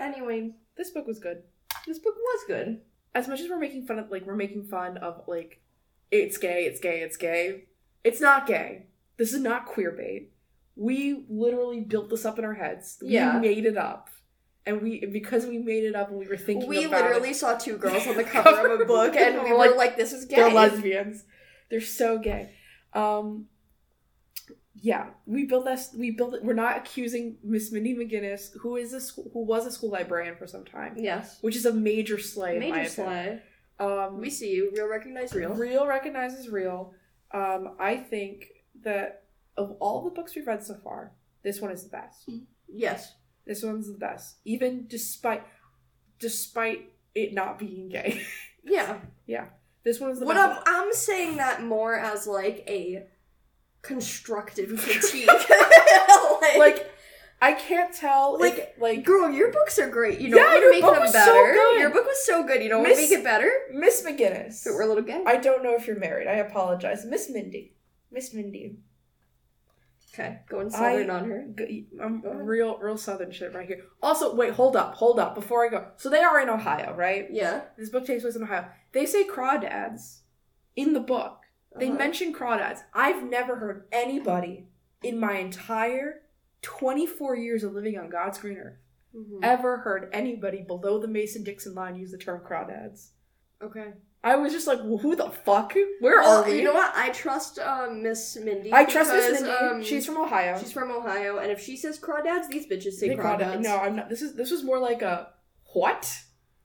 Anyway, This book was good. this book was good. As much as we're making fun of, like, we're making fun of like, it's gay, it's gay, it's gay. It's not gay. This is not queer bait. We literally built this up in our heads. Yeah. We made it up. And we because we made it up and we were thinking We about it- literally saw two girls on the cover of a book, and we were like, "This is gay." They're lesbians. They're so gay. Um, yeah, we built this. We built it. We're not accusing Miss Mindy McGinnis, who is a school, who was a school librarian for some time, Yes, which is a major slay. major slay. Um, We see you. Real recognize real. real recognizes real. Um, I think that of all the books we've read so far, this one is the best. Mm-hmm. Yes. This one's the best, even despite despite it not being gay. Yeah. Yeah. This one is the What best. I'm, I'm saying that more as like a constructive critique. like, like I can't tell Like, if, like girl, your books are great. You know Yeah, what your make book them was so better? good. Your book was so good. You know what Miss- make it better? Miss McGinnis. If it were a little gay. I don't know if you're married. I apologize, Miss Mindy. Miss Mindy. Okay, going southern I- on her. G- I'm Go real, real southern shit right here. Also, wait, hold up, hold up. Before I go, so they are in Ohio, right? Yeah. This book takes place in Ohio. They say crawdads in the book. They Uh-huh. mention crawdads. I've never heard anybody in my entire 24 years of living on God's green earth Mhm. ever heard anybody below the Mason Dixon line use the term crawdads. Okay. I was just like, well, who the fuck? Where Well, are we? you know what? I trust um, Miss Mindy. I trust Miss Mindy. um, she's from Ohio. she's from Ohio, and if she says crawdads, these bitches say They crawdad- crawdads. No, I'm not. This is this was more like a what?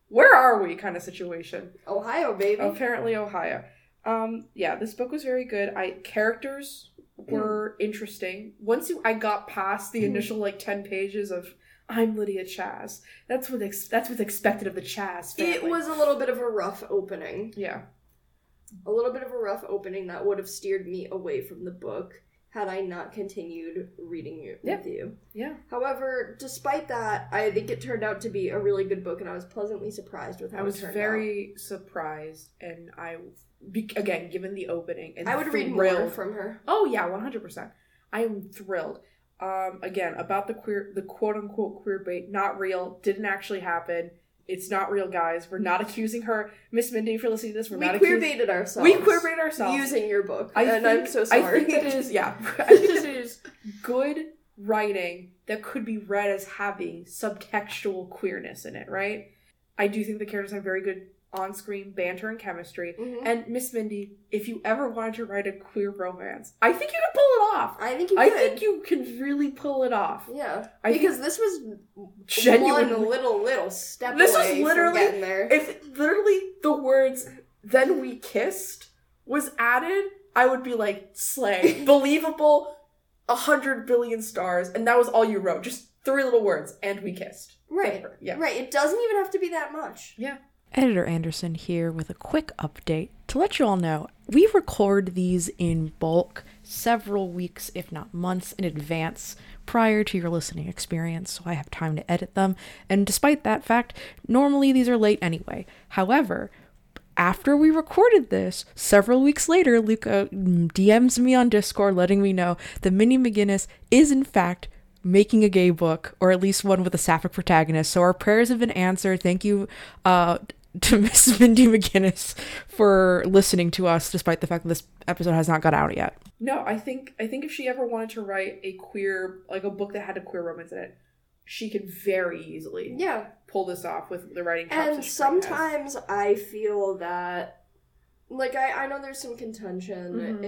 Where are we kind of situation. Ohio, baby. Apparently, Ohio. Um, yeah, this book was very good. I characters were interesting. Once you, I got past the Mhm. initial like ten pages of I'm Lydia Chass. That's what ex- that's what's expected of the Chass family. It was a little bit of a rough opening. yeah. A little bit of a rough opening that would have steered me away from the book had I not continued reading it Yeah. with you. Yeah. However, despite that, I think it turned out to be a really good book, and I was pleasantly surprised with how I was very surprised, and I, again, given the opening, and. I would read more from her. Oh yeah, one hundred percent. I am thrilled. Um, again, about the queer, the quote unquote queer bait, not real, didn't actually happen. It's not real, guys. We're not accusing her. Miss Mindy, if you're listening to this, we're we not queer baited ourselves. We queer baited ourselves. using your book, I and think, I'm so sorry. I think it is, yeah. I think it is good writing that could be read as having subtextual queerness in it, right? I do think the characters have very good on-screen banter and chemistry. Mhm. And Miss Mindy, if you ever wanted to write a queer romance, I think you could pull it off. I think you could. I could. think you can really pull it off. Yeah, I because this was genuine little little step This was literally-. If literally the words "then we kissed" was added, I would be like, slay, believable, a hundred billion stars, and that was all you wrote, just three little words, and we kissed. right, Yeah. right. It doesn't even have to be that much. Editor Anderson here with a quick update to let you all know we record these in bulk several weeks, if not months, in advance prior to your listening experience, so I have time to edit them. And despite that fact, normally these are late anyway. However, after we recorded this, several weeks later, Luca DMs me on Discord letting me know that Mindy McGinnis is in fact making a gay book, or at least one with a sapphic protagonist. So our prayers have been answered. Thank you uh, to Miss Mindy McGinnis for listening to us, despite the fact that this episode has not got out yet. No, I think I think if she ever wanted to write a queer, like a book that had a queer romance in it, she could very easily Yeah, pull this off with the writing and she already has. sometimes I feel that, like, I I know there's some contention Mhm.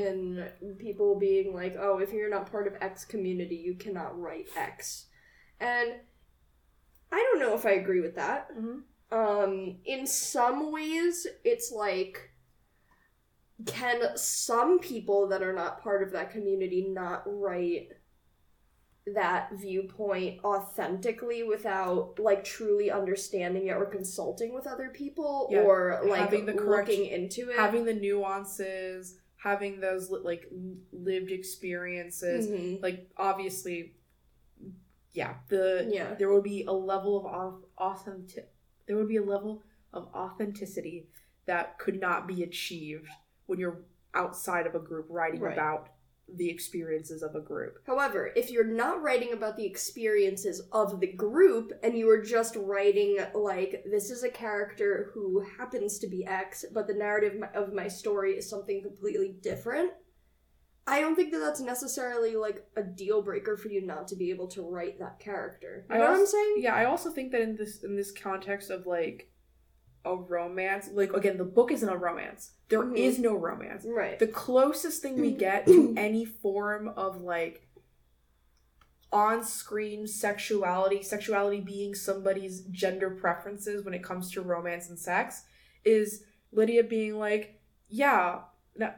in people being like, oh, if you're not part of X community, you cannot write X, and I don't know if I agree with that. Mhm. Um, in some ways, it's like, can some people that are not part of that community not write that viewpoint authentically without like truly understanding it or consulting with other people Yeah, or like having the correct- looking into it? having the nuances, having those like lived experiences, Mhm. like obviously yeah the Yeah. there will be a level of au- authentic there would be a level of authenticity that could not be achieved when you're outside of a group writing Right. about the experiences of a group However, if you're not writing about the experiences of the group and you are just writing like this is a character who happens to be X, but the narrative of my story is something completely different, I don't think that that's necessarily like a deal breaker for you not to be able to write that character. You I know what I'm saying? yeah i also think that in this in this context of like a romance like again the book isn't a romance There is Mhm. no romance Right. the closest thing we get to any form of like on-screen sexuality sexuality being somebody's gender preferences when it comes to romance and sex is lydia being like yeah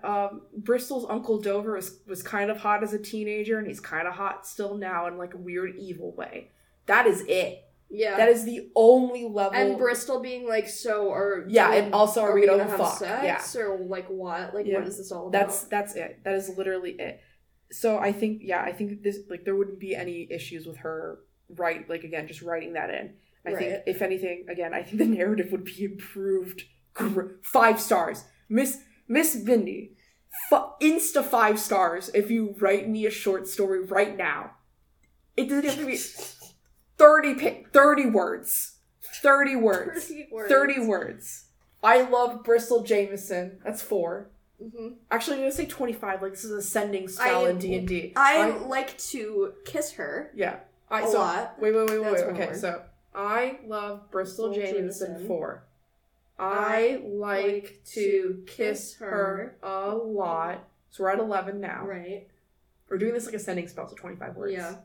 um, bristol's uncle dover was, was kind of hot as a teenager and he's kind of hot still now in like a weird evil way that is it yeah. that is the only level and Bristol being like, so are Yeah, and also are we gonna have fuck? sex or like what? Like Yeah. what is this all about? that's that's it that is literally it so i think yeah i think this like there wouldn't be any issues with her right like again just writing that in i think if anything again i think the narrative would be improved five stars miss miss Mindy f- insta five stars if you write me a short story right now it doesn't have to be 30 pa- 30 words 30 words 30 words. 30 words i love bristol jameson that's four Mhm. Actually, I'm gonna say 25. Like this is ascending I- in D and D. I like to kiss her. yeah. I a so, lot. Wait, wait, wait, wait. Wait. Okay, so I love Bristol Bristol Jameson Jameson. four. I like to kiss her a lot. So we're at 11 now. Right. We're doing this like ascending spell, so 25 words. Yeah.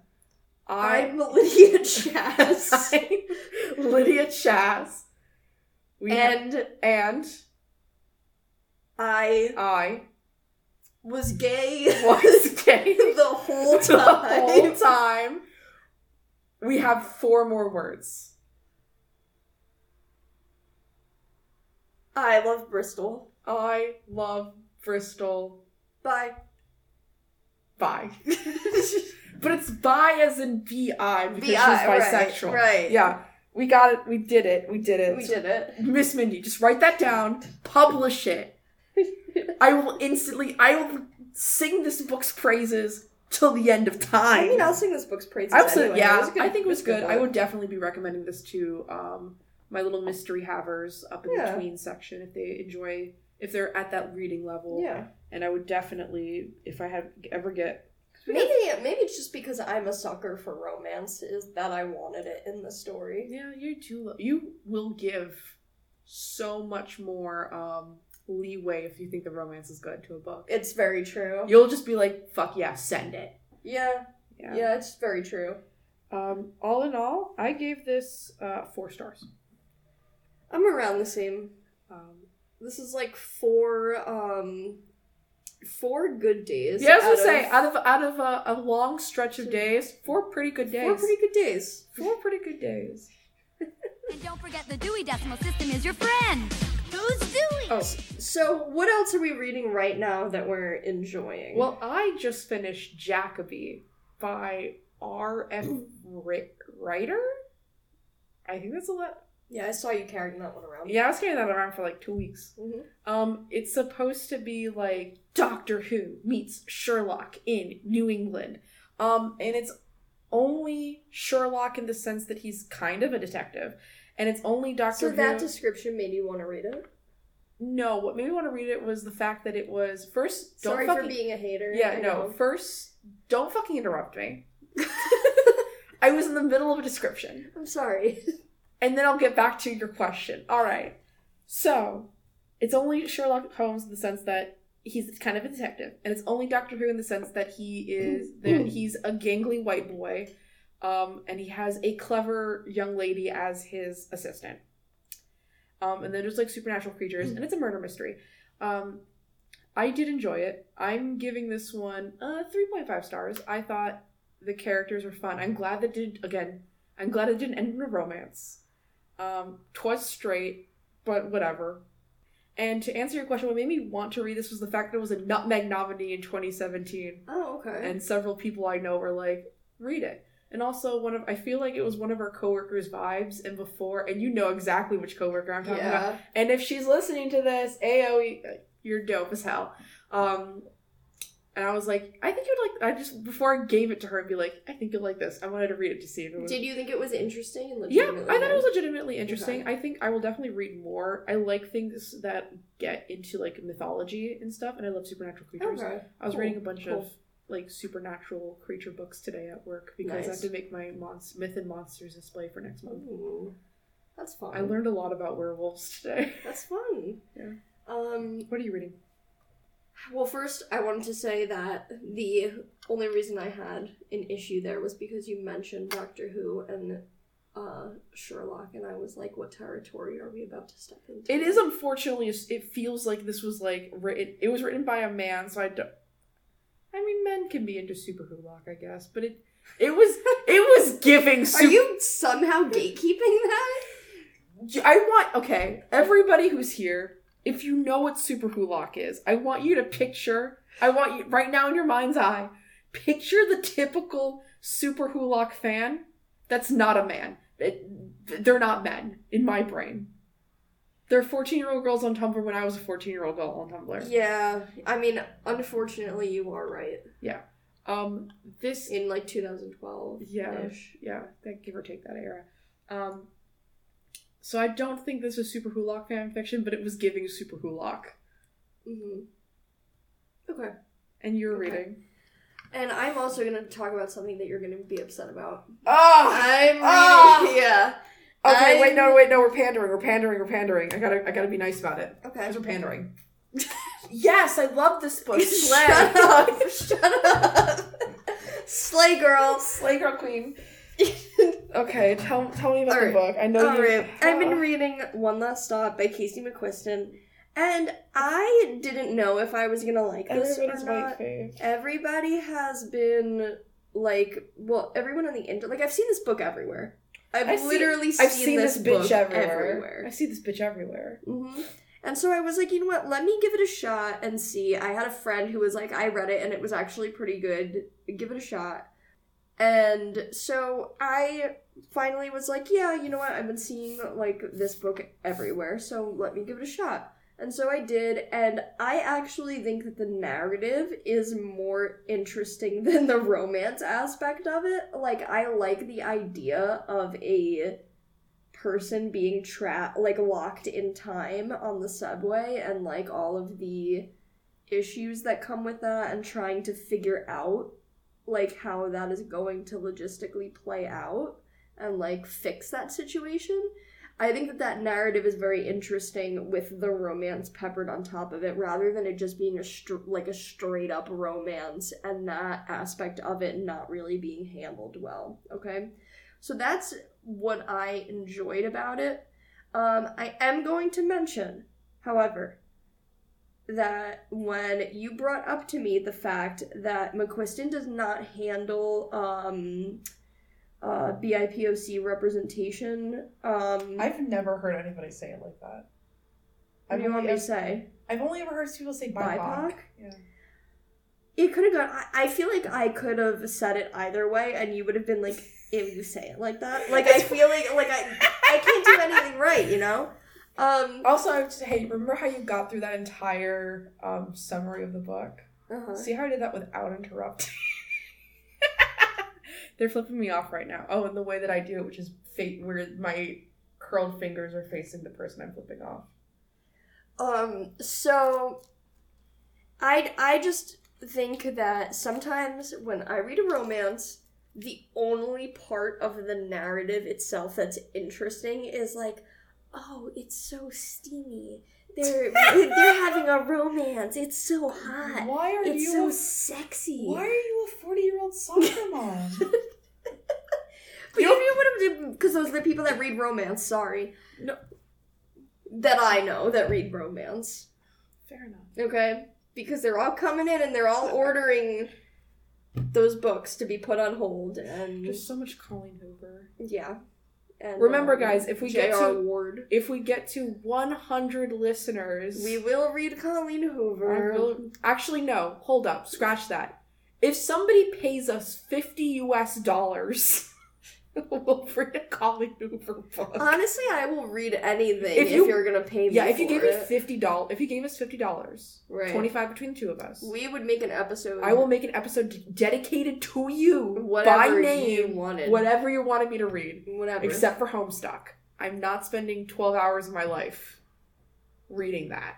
I I'm Lydia Chass. Lydia Chass. We and and I I was gay was gay the whole the whole time. time. We have four more words. I love Bristol. I love Bristol. Bye. Bye. but it's bi as in bi because Bi, she's bisexual. right. Yeah. We got it. We did it. We did it. We did it. Miss Mindy, just write that down. Publish it. I will instantly. I will sing this book's praises till the end of time. I mean, I'll sing this book's praises. Absolutely. anyway. yeah, It was good- I think it was a good good. I would definitely be recommending this to um, my little mystery havers up in Yeah. the tween section if they enjoy if they're at that reading level. Yeah. And I would definitely if I had ever get Maybe maybe it's just because I'm a sucker for romance is that I wanted it in the story. Yeah, you do. You will give so much more um, leeway if you think the romance is good to a book. It's very true. You'll just be like, "Fuck yeah, send it." Yeah, Yeah. yeah, it's very true. Um, all in all, I gave this uh, four stars. I'm around the same. Um, This is like four um four good days. yeah, I was out gonna say, of- out of out of a, a long stretch of days, four pretty good days. four pretty good days. Four pretty good days. And don't forget the Dewey Decimal System is your friend. Who's Dewey? Oh, So what else are we reading right now that we're enjoying? well, I just finished Jackaby by R. F. Ri- Ritter. I think that's a lot. Yeah, I saw you carrying that one around. Yeah, I was carrying that around for like two weeks. Mhm. Um, it's supposed to be like Doctor Who meets Sherlock in New England. Um, and it's only Sherlock in the sense that he's kind of a detective, and it's only Doctor So Who. that description made you want to read it. no, what made me want to read it was the fact that it was first. Don't Sorry fucking, for being a hater. Yeah, I no. know. First, don't fucking interrupt me. I was in the middle of a description. I'm sorry. and then I'll get back to your question. All right. So, it's only Sherlock Holmes in the sense that he's kind of a detective, and it's only Doctor Who in the sense that he is that he's a gangly white boy, um, and he has a clever young lady as his assistant. Um, and then there's like supernatural creatures, and it's a murder mystery. Um, I did enjoy it. I'm giving this one uh 3.5 stars. I thought the characters were fun. I'm glad that did again. I'm glad it didn't end in a romance. Um, twas straight, but whatever. And to answer your question, what made me want to read this was the fact that it was a Nutmeg nominee in 2017, Oh, okay. and several people I know were like, "Read it." And also, one of I feel like it was one of our coworkers' vibes, and before, and you know exactly which coworker I'm talking about. yeah. And if she's listening to this, AOE, you're dope as hell. Um, and I was like, I think you'd like. I just before I gave it to her and be like, I think you'll like this. I wanted to read it to see if it was. Did you think it was interesting and yeah. I thought it was legitimately interesting. I think I will definitely read more. I like things that get into like mythology and stuff, and I love supernatural creatures. Okay. I was cool, reading a bunch cool. of like supernatural creature books today at work because I have to make my monst- myth and monsters display for next month. Ooh, that's fun. I learned a lot about werewolves today. That's fun. Yeah. Um. what are you reading? Well, first, I wanted to say that the only reason I had an issue there was because you mentioned Doctor Who and uh, Sherlock, and I was like, "What territory are we about to step into?" It is unfortunately. It feels like this was like written. It was written by a man, so I don't. I mean, men can be into Superwholock, I guess, but it it was it was giving. Are you somehow gatekeeping that? I want okay. Everybody who's here, if you know what Superwholock is, I want you to picture. I want you right now in your mind's eye. Picture the typical Superwholock fan. That's not a man. It- they're not men in my brain. They're 14 year old girls on Tumblr when I was a 14 year old girl on Tumblr. Yeah, I mean, unfortunately, you are right. Yeah. Um, this In like 2012. Yeah. yeah, give or take that era. Um, so I don't think this was Superwholock fan fiction, but it was giving Superwholock. hmm Okay. And you're Okay. reading. And I'm also gonna talk about something that you're gonna be upset about. Oh! I'm reading. Ah! Yeah. Okay, wait, I'm- no, wait, no, we're pandering, we're pandering, we're pandering. I gotta, I gotta be nice about it. Okay. Because we're pandering. yes, I love this book. Slay. Shut up! Shut up! Slay girl. Slay girl queen. Okay, tell, tell me about Alright. the book. I know you. Alright, I've been reading One Last Stop by Casey McQuiston, and I didn't know if I was gonna like this Everybody's or not. Everybody has been like, well, everyone on the internet. Like, I've seen this book everywhere. I've, I've literally seen, I've seen this, this, bitch everywhere. everywhere. I see this bitch everywhere. hmm And so I was like, you know what? Let me give it a shot and see. I had a friend who was like, I read it and it was actually pretty good. Give it a shot. And so I finally was like, yeah, you know what? I've been seeing like this book everywhere, so let me give it a shot. And so I did, and I actually think that the narrative is more interesting than the romance aspect of it. Like, I like the idea of a person being trapped like locked in time on the subway and like all of the issues that come with that and trying to figure out like how that is going to logistically play out and like fix that situation i think that that narrative is very interesting with the romance peppered on top of it rather than it just being a str- like a straight up romance and that aspect of it not really being handled well okay so that's what I enjoyed about it. Um, I am going to mention, however, that when you brought up to me the fact that McQuiston does not handle um, uh, BIPOC representation, um, I've never heard anybody say it like that. what I've do you want me to say? I've only ever heard people say BIPOC. BIPOC? Yeah. It could have gone. I, I feel like I could have said it either way, and you would have been like, "If you say it like that." Like I feel like like I I can't do anything right, you know. Um. Also, I say, hey, remember how you got through that entire um, summary of the book? uh-huh. See how I did that without interrupting? They're flipping me off right now. Oh, and the way that I do it, which is fate, where my curled fingers are facing the person I'm flipping off. Um, so I I just think that sometimes when I read a romance, the only part of the narrative itself that's interesting is like, oh, it's so steamy. They're they're having a romance. It's so hot. Why are It's you? so a, sexy. why are you a forty-year-old soccer mom? You know what Because those are the people that read romance. Sorry, no, that I know that read romance. Fair enough. Okay? Because they're all coming in and they're all ordering those books to be put on hold and There's so much Colleen Hoover. yeah. And Remember, um, guys, if we get J.R. to Ward, if we get to 100 listeners, we will read Colleen Hoover. Will- actually no. Hold up, scratch that. If somebody pays us 50 U.S. dollars, we'll read a Colleen Hoover book. Honestly, I will read anything if, you- are gonna pay me. yeah, if you gave me fifty dollars, if you gave us fifty dollars, Right. twenty-five between the two of us, we would make an episode. I will make an episode dedicated to you whatever by name, you wanted. whatever you wanted me to read, Whatever. except for Homestuck. I'm not spending twelve hours of my life reading that.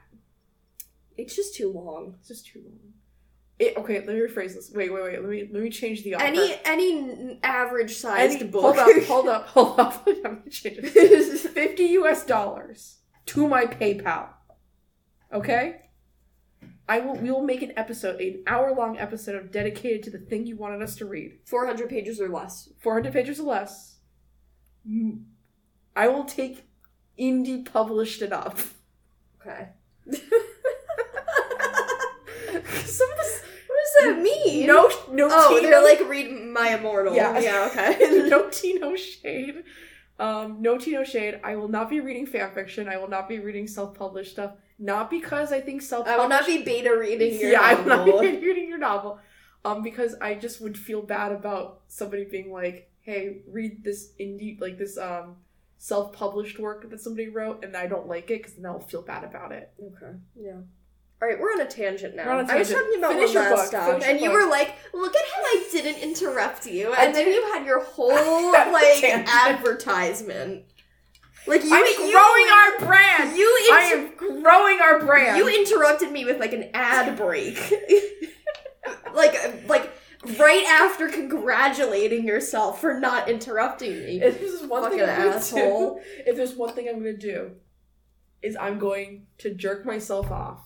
it's just too long. It's just too long. It, okay, let me rephrase this. Wait, wait, wait. Let me let me change the offer. Any any average sized book. Hold up, hold up, hold up. Let me change it. Fifty U.S. dollars to my PayPal. Okay. I will. We will make an episode, an hour-long episode of dedicated to the thing you wanted us to read. Four hundred pages or less. 400 pages or less. Mm. I will take indie published enough. Okay. Some of this, does that mean? no, no, Oh, tea, they're no- like read my immortal. Yeah. Yeah. Okay. no tea, no shade. Um, no tea, no shade. I will not be reading fan fiction. I will not be reading self-published stuff. Not because I think self-published. I will not be beta reading your novel. yeah, I will not novel. be reading your novel. Um, because I just would feel bad about somebody being like, "Hey, read this indie, like this um, self-published work that somebody wrote," and I don't like it because then I'll feel bad about it. Okay. Yeah. All right, we're on a tangent now. We're on a I was tangent. talking about Finish one your last book. stuff, Finish your and you book. were like, "Look at how I didn't interrupt you," and then you had your whole like advertisement. Like you, I'm you, growing our brand. You I am growing our brand. you interrupted me with like an ad break, like like right after congratulating yourself for not interrupting me. If there's one Fucking thing I'm gonna asshole. do, if there's one thing I'm gonna do, is I'm going to jerk myself off,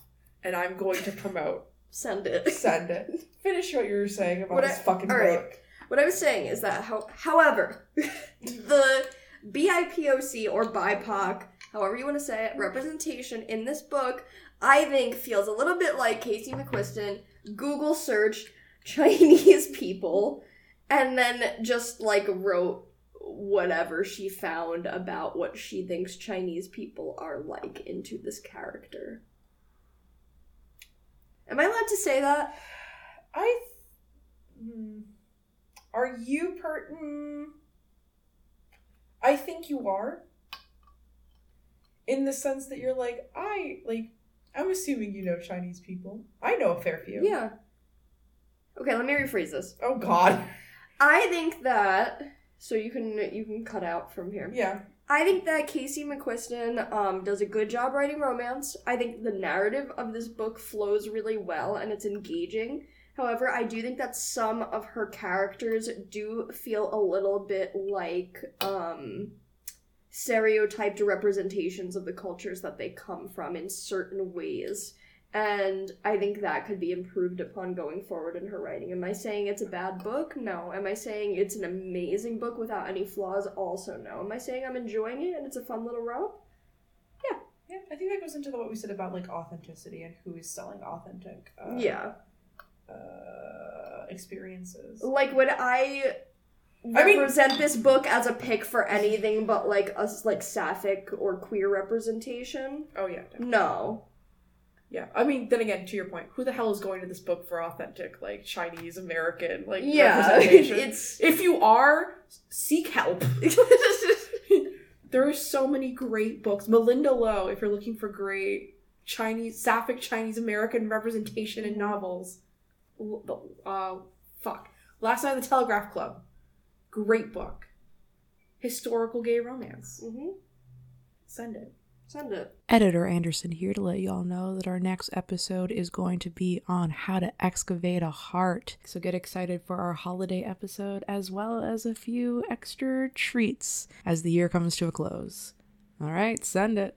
and I'm going to promote. Send it. Send it. Finish what you were saying about What this I- fucking all book. right. What I was saying is that, how, however, the BIPOC or BIPOC, however you want to say it, representation in this book, I think feels a little bit like Casey McQuiston Google searched Chinese people and then just like wrote whatever she found about what she thinks Chinese people are like into this character. Am I allowed to say that? I. Hmm. Are you per? I think you are. In the sense that you're like I like. I'm assuming you know Chinese people. I know a fair few. Yeah. Okay, let me rephrase this. Oh God. I think that so you can you can cut out from here. Yeah. I think that Casey McQuiston um, does a good job writing romance. I think the narrative of this book flows really well and it's engaging. However, I do think that some of her characters do feel a little bit like um, stereotyped representations of the cultures that they come from in certain ways. And I think that could be improved upon going forward in her writing. Am I saying it's a bad book? No. Am I saying it's an amazing book without any flaws? Also, no. Am I saying I'm enjoying it and it's a fun little romp? Yeah, Yeah, I think that goes into what we said about like authenticity and who is selling authentic. Uh, yeah. Uh, experiences. Like, would I I mean- represent this book as a pick for anything but like a like sapphic or queer representation? Oh yeah, definitely. No. Yeah. I mean, then again, to your point, who the hell is going to this book for authentic, like Chinese American, like Yeah, representation? it's if you are, seek help. there are so many great books. Malinda Lo, if you're looking for great Chinese, sapphic Chinese American representation in novels. Uh, fuck. Last Night at the Telegraph Club. Great book. Historical gay romance. hmm Send it. Send it. Editor Anderson here to let y'all know that our next episode is going to be on how to excavate a heart. So get excited for our holiday episode as well as a few extra treats as the year comes to a close. All right, send it.